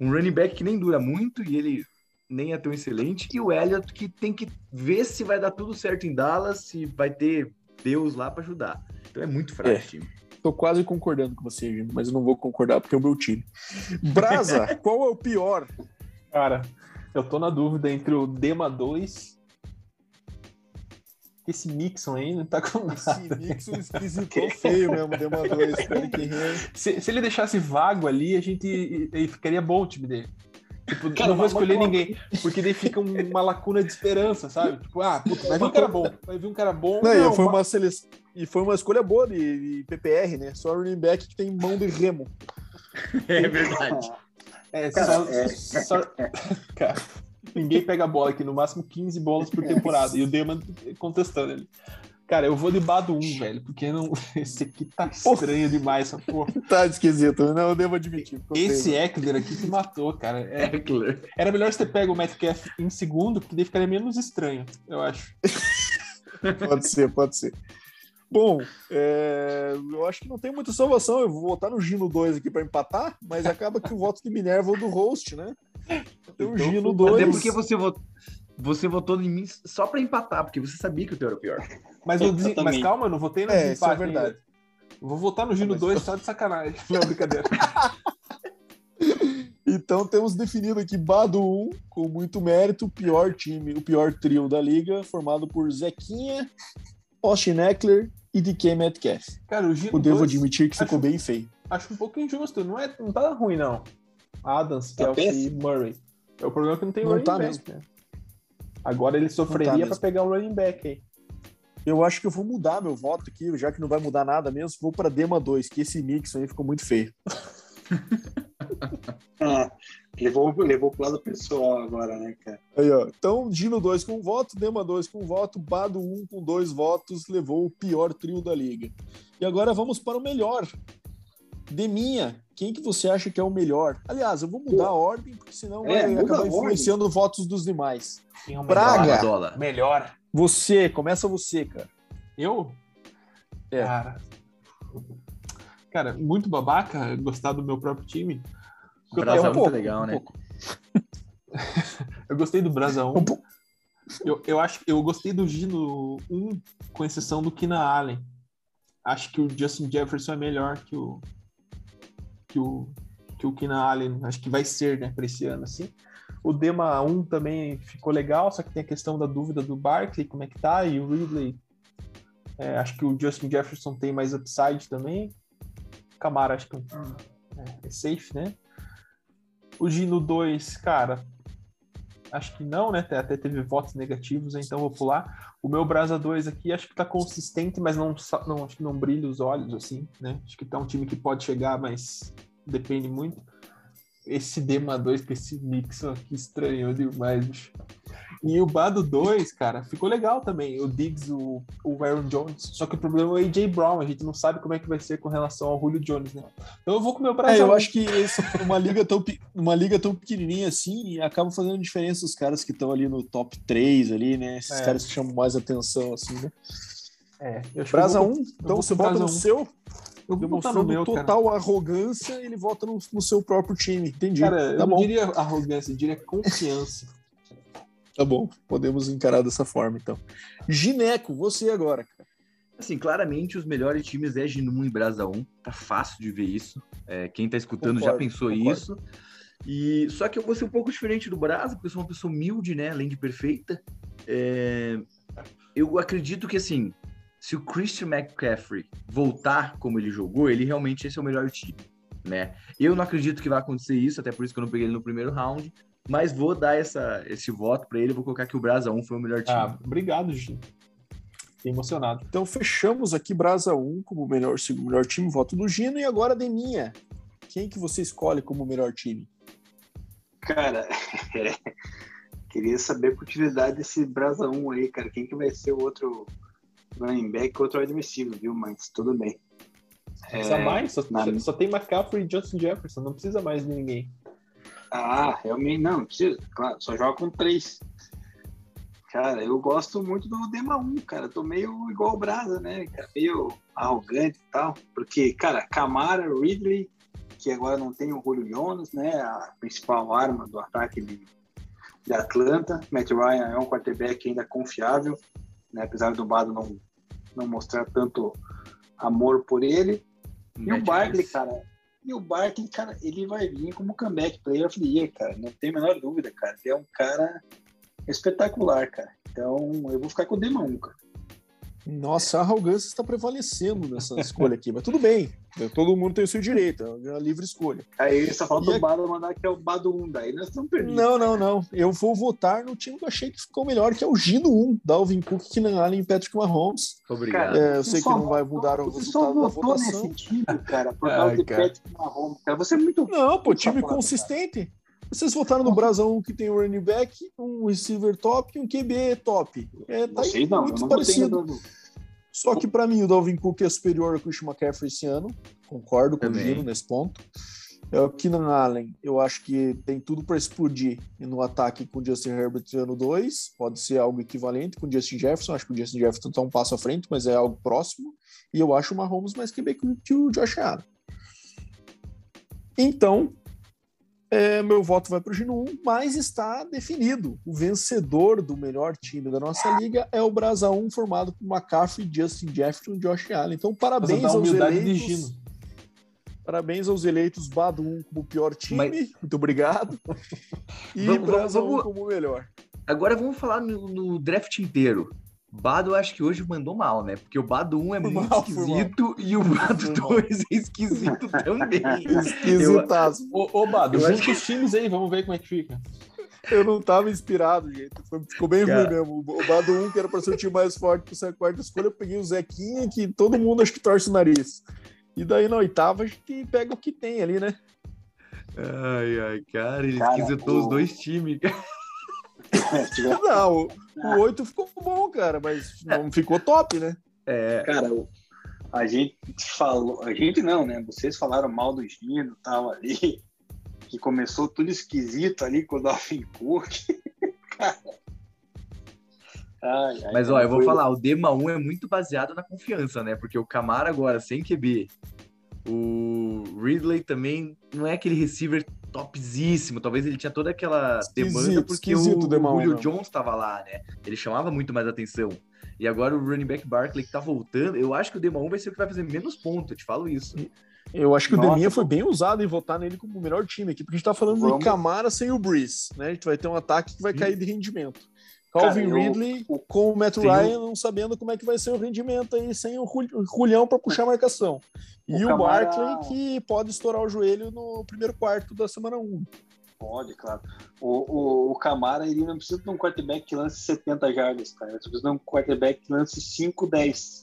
Um running back que nem dura muito e ele nem é tão excelente. E o Elliott que tem que ver se vai dar tudo certo em Dallas, se vai ter Deus lá pra ajudar. Então é muito fraco É. esse time. Tô quase concordando com você, Gino, mas eu não vou concordar porque é o meu time. Brasa, (laughs) qual é o pior? Cara, eu tô na dúvida entre o Dema 2. Esse Mixon aí não tá com Esse nada. Nixon esquisitou feio mesmo, deu uma. (laughs) Se, se ele deixasse vago ali, a gente aí ficaria bom o time dele. Tipo, Cara, não vou escolher mas- ninguém, porque daí fica um- uma lacuna de esperança, sabe? Tipo, ah, puta, vai vir um cara bom, vai vir um cara bom. Não, e Não, foi ma- uma seleção. E foi uma escolha boa de, de PPR, né? Só running back que tem mão de remo. (laughs) É verdade. É, Cara, só, é- só- Cara, ninguém pega bola aqui, no máximo 15 bolas por temporada. E o Deman contestando ele. Cara, eu vou de Bado 1, velho, porque não... (laughs) esse aqui tá estranho demais, essa porra. (laughs) Tá esquisito, não eu devo admitir. Esse feio. Eckler aqui que matou, cara. É, Eckler. era melhor você ter pego o Metcalf em segundo, porque daí ficaria menos estranho, eu acho. (laughs) Pode ser, pode ser. Bom, é, eu acho que não tem muita salvação. Eu vou votar no Gino 2 aqui para empatar, mas acaba que o voto de Minerva é o do host, né? Então, o Então, Gino até 2. Até porque você votou. você votou em mim só pra empatar, porque você sabia que o teu era o pior. Mas, Eu também. mas calma, eu não votei no É, isso é desempate verdade. ainda. Eu Vou votar no Gino Mas- 2 só de sacanagem. Não, brincadeira. (laughs) Então temos definido aqui Bado 1, com muito mérito, o pior time, o pior trio da liga, formado por Zequinha, Austin Eckler e DK Metcalf. Cara, o Gino Eu devo 2 admitir que ficou acho- bem feio. acho um pouco injusto. Não, é, não tá ruim, não. Adams, Tá Kelsey e péssimo. Murray. É o problema é que não tem Não running tá back. né? Agora ele sofreria mesmo. pra pegar um running back aí. Eu acho que eu vou mudar meu voto aqui, já que não vai mudar nada mesmo, vou para Dema 2, que esse mix aí ficou muito feio. Ah, (laughs) levou, levou pro lado pessoal agora, né, cara? Aí, ó. Então, Gino 2 com um voto, Dema 2 com um voto, Bado 1 com dois votos, levou o pior trio da liga. E agora vamos para o melhor. Deminha, quem que você acha que é o melhor? Aliás, eu vou mudar a ordem, porque senão É, vai acabar ordem. influenciando votos dos demais. Quem é o Praga. melhor? Melhor. Você, começa você, cara. Eu? É. Cara. Cara, muito babaca gostar do meu próprio time. Eu, Brasa tava- um tá legal, né? (laughs) eu gostei do Brasa 1. Um pouco. Eu, eu acho eu gostei do Gino 1, com exceção do Kina Allen. Acho que o Justin Jefferson é melhor que o que o que o Kina Allen, acho que vai ser, né, para esse ano assim. O Dema 1 também ficou legal, só que tem a questão da dúvida do Barkley, como é que tá, e o Ridley. é, acho que o Justin Jefferson tem mais upside também. Camara, acho que é, é safe, né? O Gino 2, cara, acho que não, né? Até, teve votos negativos, então vou pular. O meu Brasa 2 aqui acho que tá consistente, mas não, não acho que não brilha os olhos, assim, né? Acho que tá um time que pode chegar, mas depende muito. Esse Dema 2 com esse mix aqui estranhou demais, bicho. E o Bado 2, cara, ficou legal também. O Diggs, o, o Aaron Jones. Só que o problema é o AJ Brown. A gente não sabe como é que vai ser com relação ao Julio Jones, né? Então eu vou com o meu É, eu 1. acho que esse- uma, liga tão, uma liga tão pequenininha assim acaba fazendo diferença os caras que estão ali no top 3 ali, né? Esses É. caras que chamam mais atenção, assim, né? É, eu acho Brasa eu vou, 1, eu então você vota no 1. seu, Eu vou demonstrando no meu, cara. total arrogância, ele vota no, no seu próprio time. Entendi. Cara, eu tá não bom, diria arrogância, eu diria confiança. Tá bom. Podemos encarar dessa forma, então. Gineco, você agora, cara. Assim, claramente os melhores times é Gino 1 e Brasa 1. Tá fácil de ver isso. É, quem tá escutando já Concordo, pensou concordo. isso. E só que eu vou ser um pouco diferente do Brasa, porque eu sou uma pessoa humilde, né? Além de perfeita. É, eu acredito que assim, se o Christian McCaffrey voltar como ele jogou, ele realmente esse é o melhor time, né? Eu não acredito que vai acontecer isso, até por isso que eu não peguei ele no primeiro round. Mas vou dar essa, esse voto pra ele, vou colocar que o Brasa 1 foi o melhor time. Ah, obrigado, Gino. Fiquei emocionado. Então fechamos aqui Brasa 1 como o melhor, segundo melhor time, voto do Gino, e agora Deminha. Quem que você escolhe como o melhor time? Cara, é, (laughs) queria saber a continuidade desse Brasa 1 aí, cara. Quem que vai ser o outro running back e outro receiver, viu? Mas tudo bem. Não precisa É, mais, só, na- só tem McCaffrey e Justin Jefferson, não precisa mais de ninguém. Ah, realmente não, não precisa. Claro, só joga com três. Cara, eu gosto muito do Dema 1, cara. Tô meio igual o Brasa, né? cara? Meio arrogante e tal. Porque, cara, Camara, Ridley, que agora não tem o Julio Jones, né? A principal arma do ataque de, de Atlanta. Matt Ryan é um quarterback ainda confiável, né? Apesar do Bado não, não mostrar tanto amor por ele. E o Barkley, cara. E o Barkley, cara, ele vai vir como comeback player of the year, cara. Não tem a menor dúvida, cara. Ele é um cara espetacular, cara. Então, eu vou ficar com o Dema 1, cara. Nossa, a arrogância está prevalecendo nessa escolha aqui, mas tudo bem. Todo mundo tem o seu direito, é uma livre escolha. Aí só falta E o a- Bado mandar que é o Bado 1, daí nós estamos perdidos. Não, não, não. Eu vou votar no time que eu achei que ficou melhor, que é o Gino 1, Dalvin Cook, Keenan Allen e Patrick Mahomes. Obrigado. É, eu Você sei que só não vai votou- mudar o Você só resultado da votou votação. nesse time, cara, por Ai, (laughs) causa de cara. Patrick Mahomes. Cara, você é muito... Não, pô, time Safado, consistente. Vocês votaram no Brasão que tem um running back, um receiver top e um QB top. É, tá aí Vocês não, muito não parecido. no... Só que pra mim o Dalvin Cook é superior ao Christian McCaffrey esse ano. Concordo com Também. o Gino nesse ponto. É o Keenan Allen, eu acho que tem tudo para explodir no ataque com o Justin Herbert ano 2. Pode ser algo equivalente com o Justin Jefferson. Acho que o Justin Jefferson está um passo à frente, mas é algo próximo. E eu acho o Mahomes mais que o- que o Josh Allen. Então, é, meu voto vai para o Gino 1, mas está definido. O vencedor do melhor time da nossa liga é o Brasa 1, formado por McCaffrey, Justin Jefferson e Josh Allen. Então, parabéns aos eleitos. Parabéns aos eleitos Bado 1 como pior time. Mas... Muito obrigado. (laughs) E vamos, Brasa vamos, 1 como melhor. Agora vamos falar no, no draft inteiro. Bado, acho que hoje mandou mal, né? Porque o Bado 1 é muito mal, esquisito e o Bado 2 é esquisito (laughs) também. Esquisitaço. Ô, ô, Bado, junta acho... os times aí, vamos ver como é que fica. Eu não tava inspirado, gente. Ficou bem Cara... ruim mesmo. O Bado 1, que era pra ser o time mais forte pra ser a quarta escolha, eu peguei o Zequinha, que todo mundo acho que torce o nariz. E daí na oitava a gente pega o que tem ali, né? Ai, ai, cara, ele cara, esquisitou o... os dois times, cara. (laughs) não, o 8 ficou bom, cara, mas não ficou top, né? É. Cara, a gente falou, a gente não, né? Vocês falaram mal do Gino tal ali, que começou tudo esquisito ali com o Dolphin Cook. (laughs) Ai, ai, Mas ó, eu vou falar, o Dema 1 é muito baseado na confiança, né? Porque o Camara agora, sem QB, o Ridley também não é aquele receiver topzíssimo. Talvez ele tinha toda aquela demanda porque o, o Julio Jones estava lá, né? Ele chamava muito mais atenção. E agora o running back Barkley que tá voltando, eu acho que o Dema 1 vai ser o que vai fazer menos pontos, eu te falo isso. Eu acho que Nossa, o Deminha foi bem usado em votar nele como o melhor time aqui, porque a gente tá falando Vamos. de Camara sem o Breeze, né? A gente vai ter um ataque que vai cair de rendimento. Calvin Cara, Ridley eu, com o Matt Ryan não sabendo como é que vai ser o rendimento aí sem o Julião para puxar a marcação. E o, o Camara... Barkley que pode estourar o joelho no primeiro quarto da semana 1. Pode, claro. O, o, o Camara ele não precisa de um quarterback que lance 70 jardas, cara. Ele precisa de um quarterback que lance 5, 10.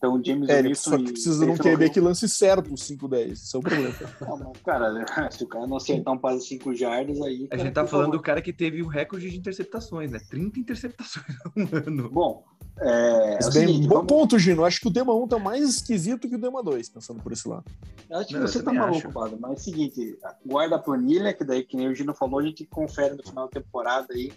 Então, o James é, Wilson. Só que precisa de um QB que lance certo os 5-10. Esse é o problema. Não, cara, (laughs) se o cara não acertar um passe 5 jardas, aí. A gente tá falando favor. do cara que teve o um recorde de interceptações, né? 30 interceptações (laughs) no ano. Bom. É, é bem, seguinte, bom vamos... ponto, Gino. Acho que o Dema 1 tá mais esquisito que o Dema 2, pensando por esse lado. Acho que não, você tá maluco, Padre. Mas é o seguinte, guarda a planilha, que daí, que nem o Gino falou, a gente confere no final da temporada aí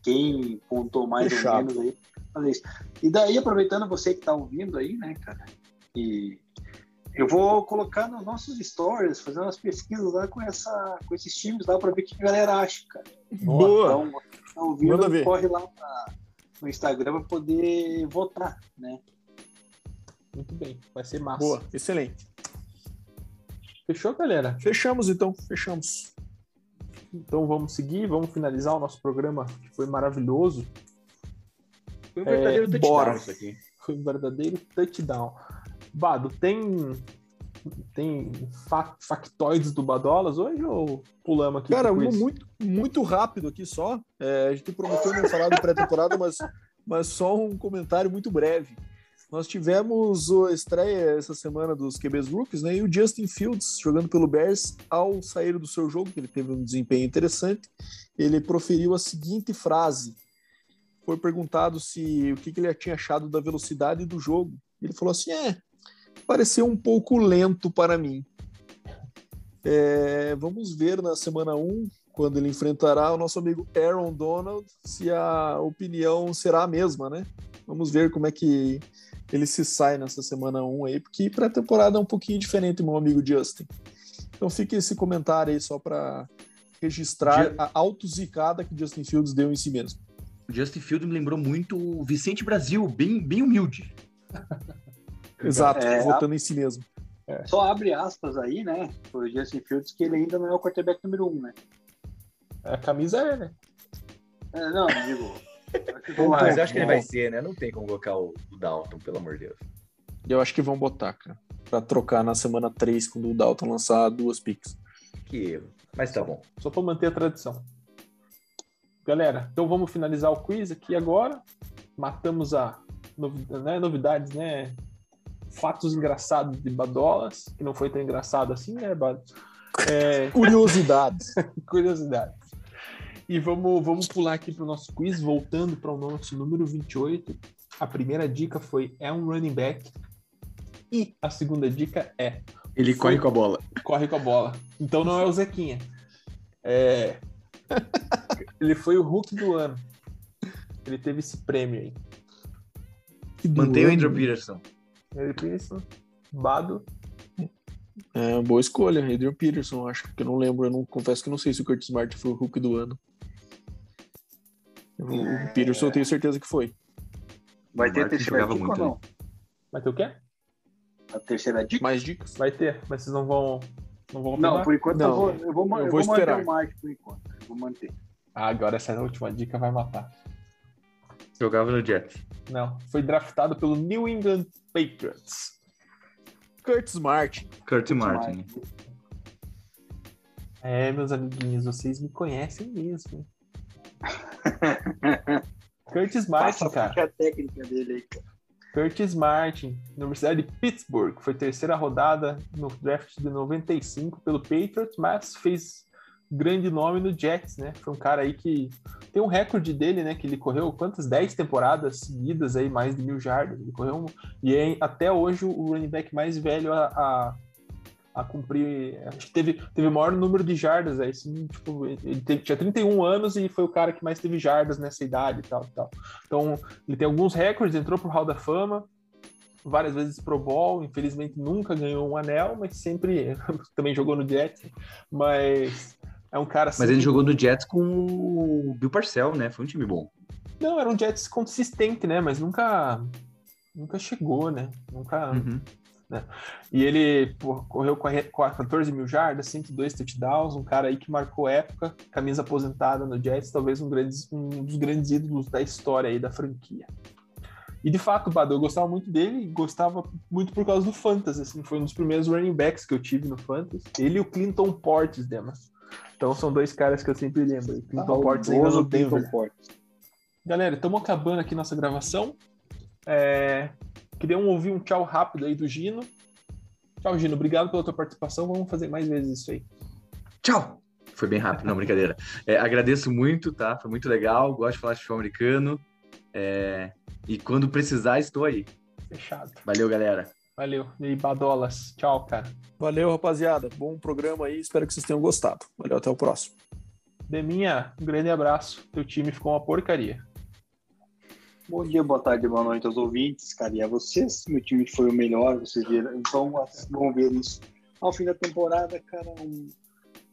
quem pontou mais Fechado. ou menos aí fazer isso. E daí, aproveitando você que está ouvindo aí, né, cara, e eu vou colocar nos nossos stories, fazer umas pesquisas lá com, essa, com esses times lá para ver o que a galera acha, cara. Boa! Então, você tá ouvindo, corre lá pra, no Instagram para poder votar, né? Muito bem, vai ser massa. Boa, excelente. Fechou, galera? Fechamos então, fechamos. Então vamos seguir, vamos finalizar o nosso programa, que foi maravilhoso. Foi um verdadeiro é, touchdown bora. isso aqui. Foi um verdadeiro touchdown. Bado, tem tem factoides do Badolas hoje ou pulamos aqui? Cara, muito, muito rápido aqui só. É, a gente prometeu não falar do pré-temporada, (laughs) mas, mas só um comentário muito breve. Nós tivemos a estreia essa semana dos QBs Rookies, né? E o Justin Fields, jogando pelo Bears, ao sair do seu jogo, que ele teve um desempenho interessante, ele proferiu a seguinte frase: foi perguntado se o que, que ele tinha achado da velocidade do jogo. Ele falou assim: é, pareceu um pouco lento para mim. É, vamos ver na semana 1, quando ele enfrentará o nosso amigo Aaron Donald, se a opinião será a mesma, né? Vamos ver como é que ele se sai nessa semana 1 aí, porque pré-temporada é um pouquinho diferente, meu amigo Justin. Então fica esse comentário aí só para registrar a autozicada que Justin Fields deu em si mesmo. Justin Field me lembrou muito o Vicente Brasil, bem, bem humilde. (laughs) Exato, é, votando em si mesmo. É. Só abre aspas aí, né? O Justin Fields que ele ainda não é o quarterback número um, né? A camisa é, né? É, não, digo. Mas eu acho que ele vai ser, né? Não tem como colocar o, Dalton, pelo amor de Deus. Eu acho que vão botar, cara. Pra trocar na semana 3, quando o Dalton lançar duas picks. Que erro. Mas tá bom. Só pra manter a tradição. Galera, então vamos finalizar o quiz aqui agora. Matamos a né, novidades, né? Fatos engraçados de Badolas, que não foi tão engraçado assim, né, Bad? É... (laughs) Curiosidades. (laughs) Curiosidades. E vamos, vamos pular aqui para o nosso quiz, voltando para o nosso número 28. A primeira dica foi é um running back. E a segunda dica é. Ele foi... corre com a bola. Corre com a bola. Então não é o Zequinha. É, (laughs) ele foi o Hulk do ano. Ele teve esse prêmio aí. Mantém o Andrew Peterson. Andrew Peterson, Bado. É, boa escolha, Adrian Peterson, acho que eu não lembro, eu não confesso que não sei se o Curtis Smart foi o Hulk do ano. O, o Peterson eu tenho certeza que foi. Vai ter a Martin terceira dica muito ou não? Vai ter o quê? A terceira dica? Mais dicas? Vai ter, mas vocês não vão. Não vão Não, por enquanto Não, eu vou, eu vou, eu eu vou vou manter esperar. o Mike por enquanto. Eu vou manter. Ah, agora essa última dica vai matar. Jogava no Jets. Não, foi draftado pelo New England Patriots. Curtis Smart. Kurt Martin. É, meus amiguinhos, vocês me conhecem mesmo. (laughs) Curtis Martin, Passa cara. a técnica dele aí, cara. Curtis Martin, Universidade de Pittsburgh, foi terceira rodada no draft de 95 pelo Patriots, mas fez grande nome no Jets, né? Foi um cara aí que tem um recorde dele, né? Que ele correu quantas? 10 temporadas seguidas aí, mais de mil jardas. Ele correu um- e é até hoje o running back mais velho a, a, a cumprir. Acho que teve, teve o maior número de jardas aí, assim, tipo, ele teve- tinha 31 anos e foi o cara que mais teve jardas nessa idade e tal, tal. Então, ele tem alguns recordes, entrou pro Hall da Fama, várias vezes Pro Bowl, infelizmente nunca ganhou um anel, mas sempre (laughs) também jogou no Jets, mas é um cara Mas ele sempre- jogou no Jets com o Bill Parcell, né? Foi um time bom. Não, era um Jets consistente, né, mas nunca nunca chegou, né? Nunca Uhum. E ele pô, correu com a- com a 14 mil jardas, 102 touchdowns, um cara aí que marcou época, camisa aposentada no Jets, talvez um, grandes- um dos grandes ídolos da história aí da franquia. E de fato, Bado, eu gostava muito dele gostava muito por causa do Fantasy, assim, foi um dos primeiros running backs que eu tive no Fantasy. Ele e o Clinton Portis, Demas. Então são dois caras que eu sempre lembro. aí. Clinton Portis ainda no Saudoso Denver. Clinton Portis. Galera, estamos acabando aqui nossa gravação. É, Queria um- ouvir um tchau rápido aí do Gino. Tchau, Gino. Obrigado pela tua participação. Vamos fazer mais vezes isso aí. Tchau! Foi bem rápido, não, brincadeira. É, agradeço muito, tá? Foi muito legal. Gosto de falar de futebol americano. É, E quando precisar, estou aí. Fechado. Valeu, galera. Valeu. E aí, Badolas. Tchau, cara. Valeu, rapaziada. Bom programa aí. Espero que vocês tenham gostado. Valeu, até o próximo. Deminha, um grande abraço. Teu time ficou uma porcaria. Bom dia, boa tarde, boa noite aos ouvintes, cara, e a vocês. Meu time foi o melhor, vocês viram, vão, vão ver isso ao fim da temporada, cara. Um,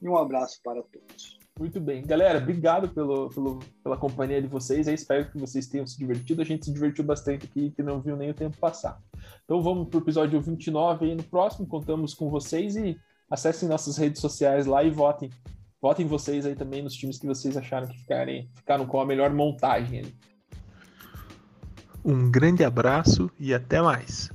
e um abraço para todos. Muito bem. Galera, obrigado pelo, pelo- pela companhia de vocês. Eu espero que vocês tenham se divertido. A gente se divertiu bastante aqui, que não viu nem o tempo passar. Então vamos para o episódio 29 aí no próximo. Contamos com vocês e acessem nossas redes sociais lá e votem. Votem vocês aí também nos times que vocês acharam que ficarem, ficaram com a melhor montagem. Um grande abraço e até mais.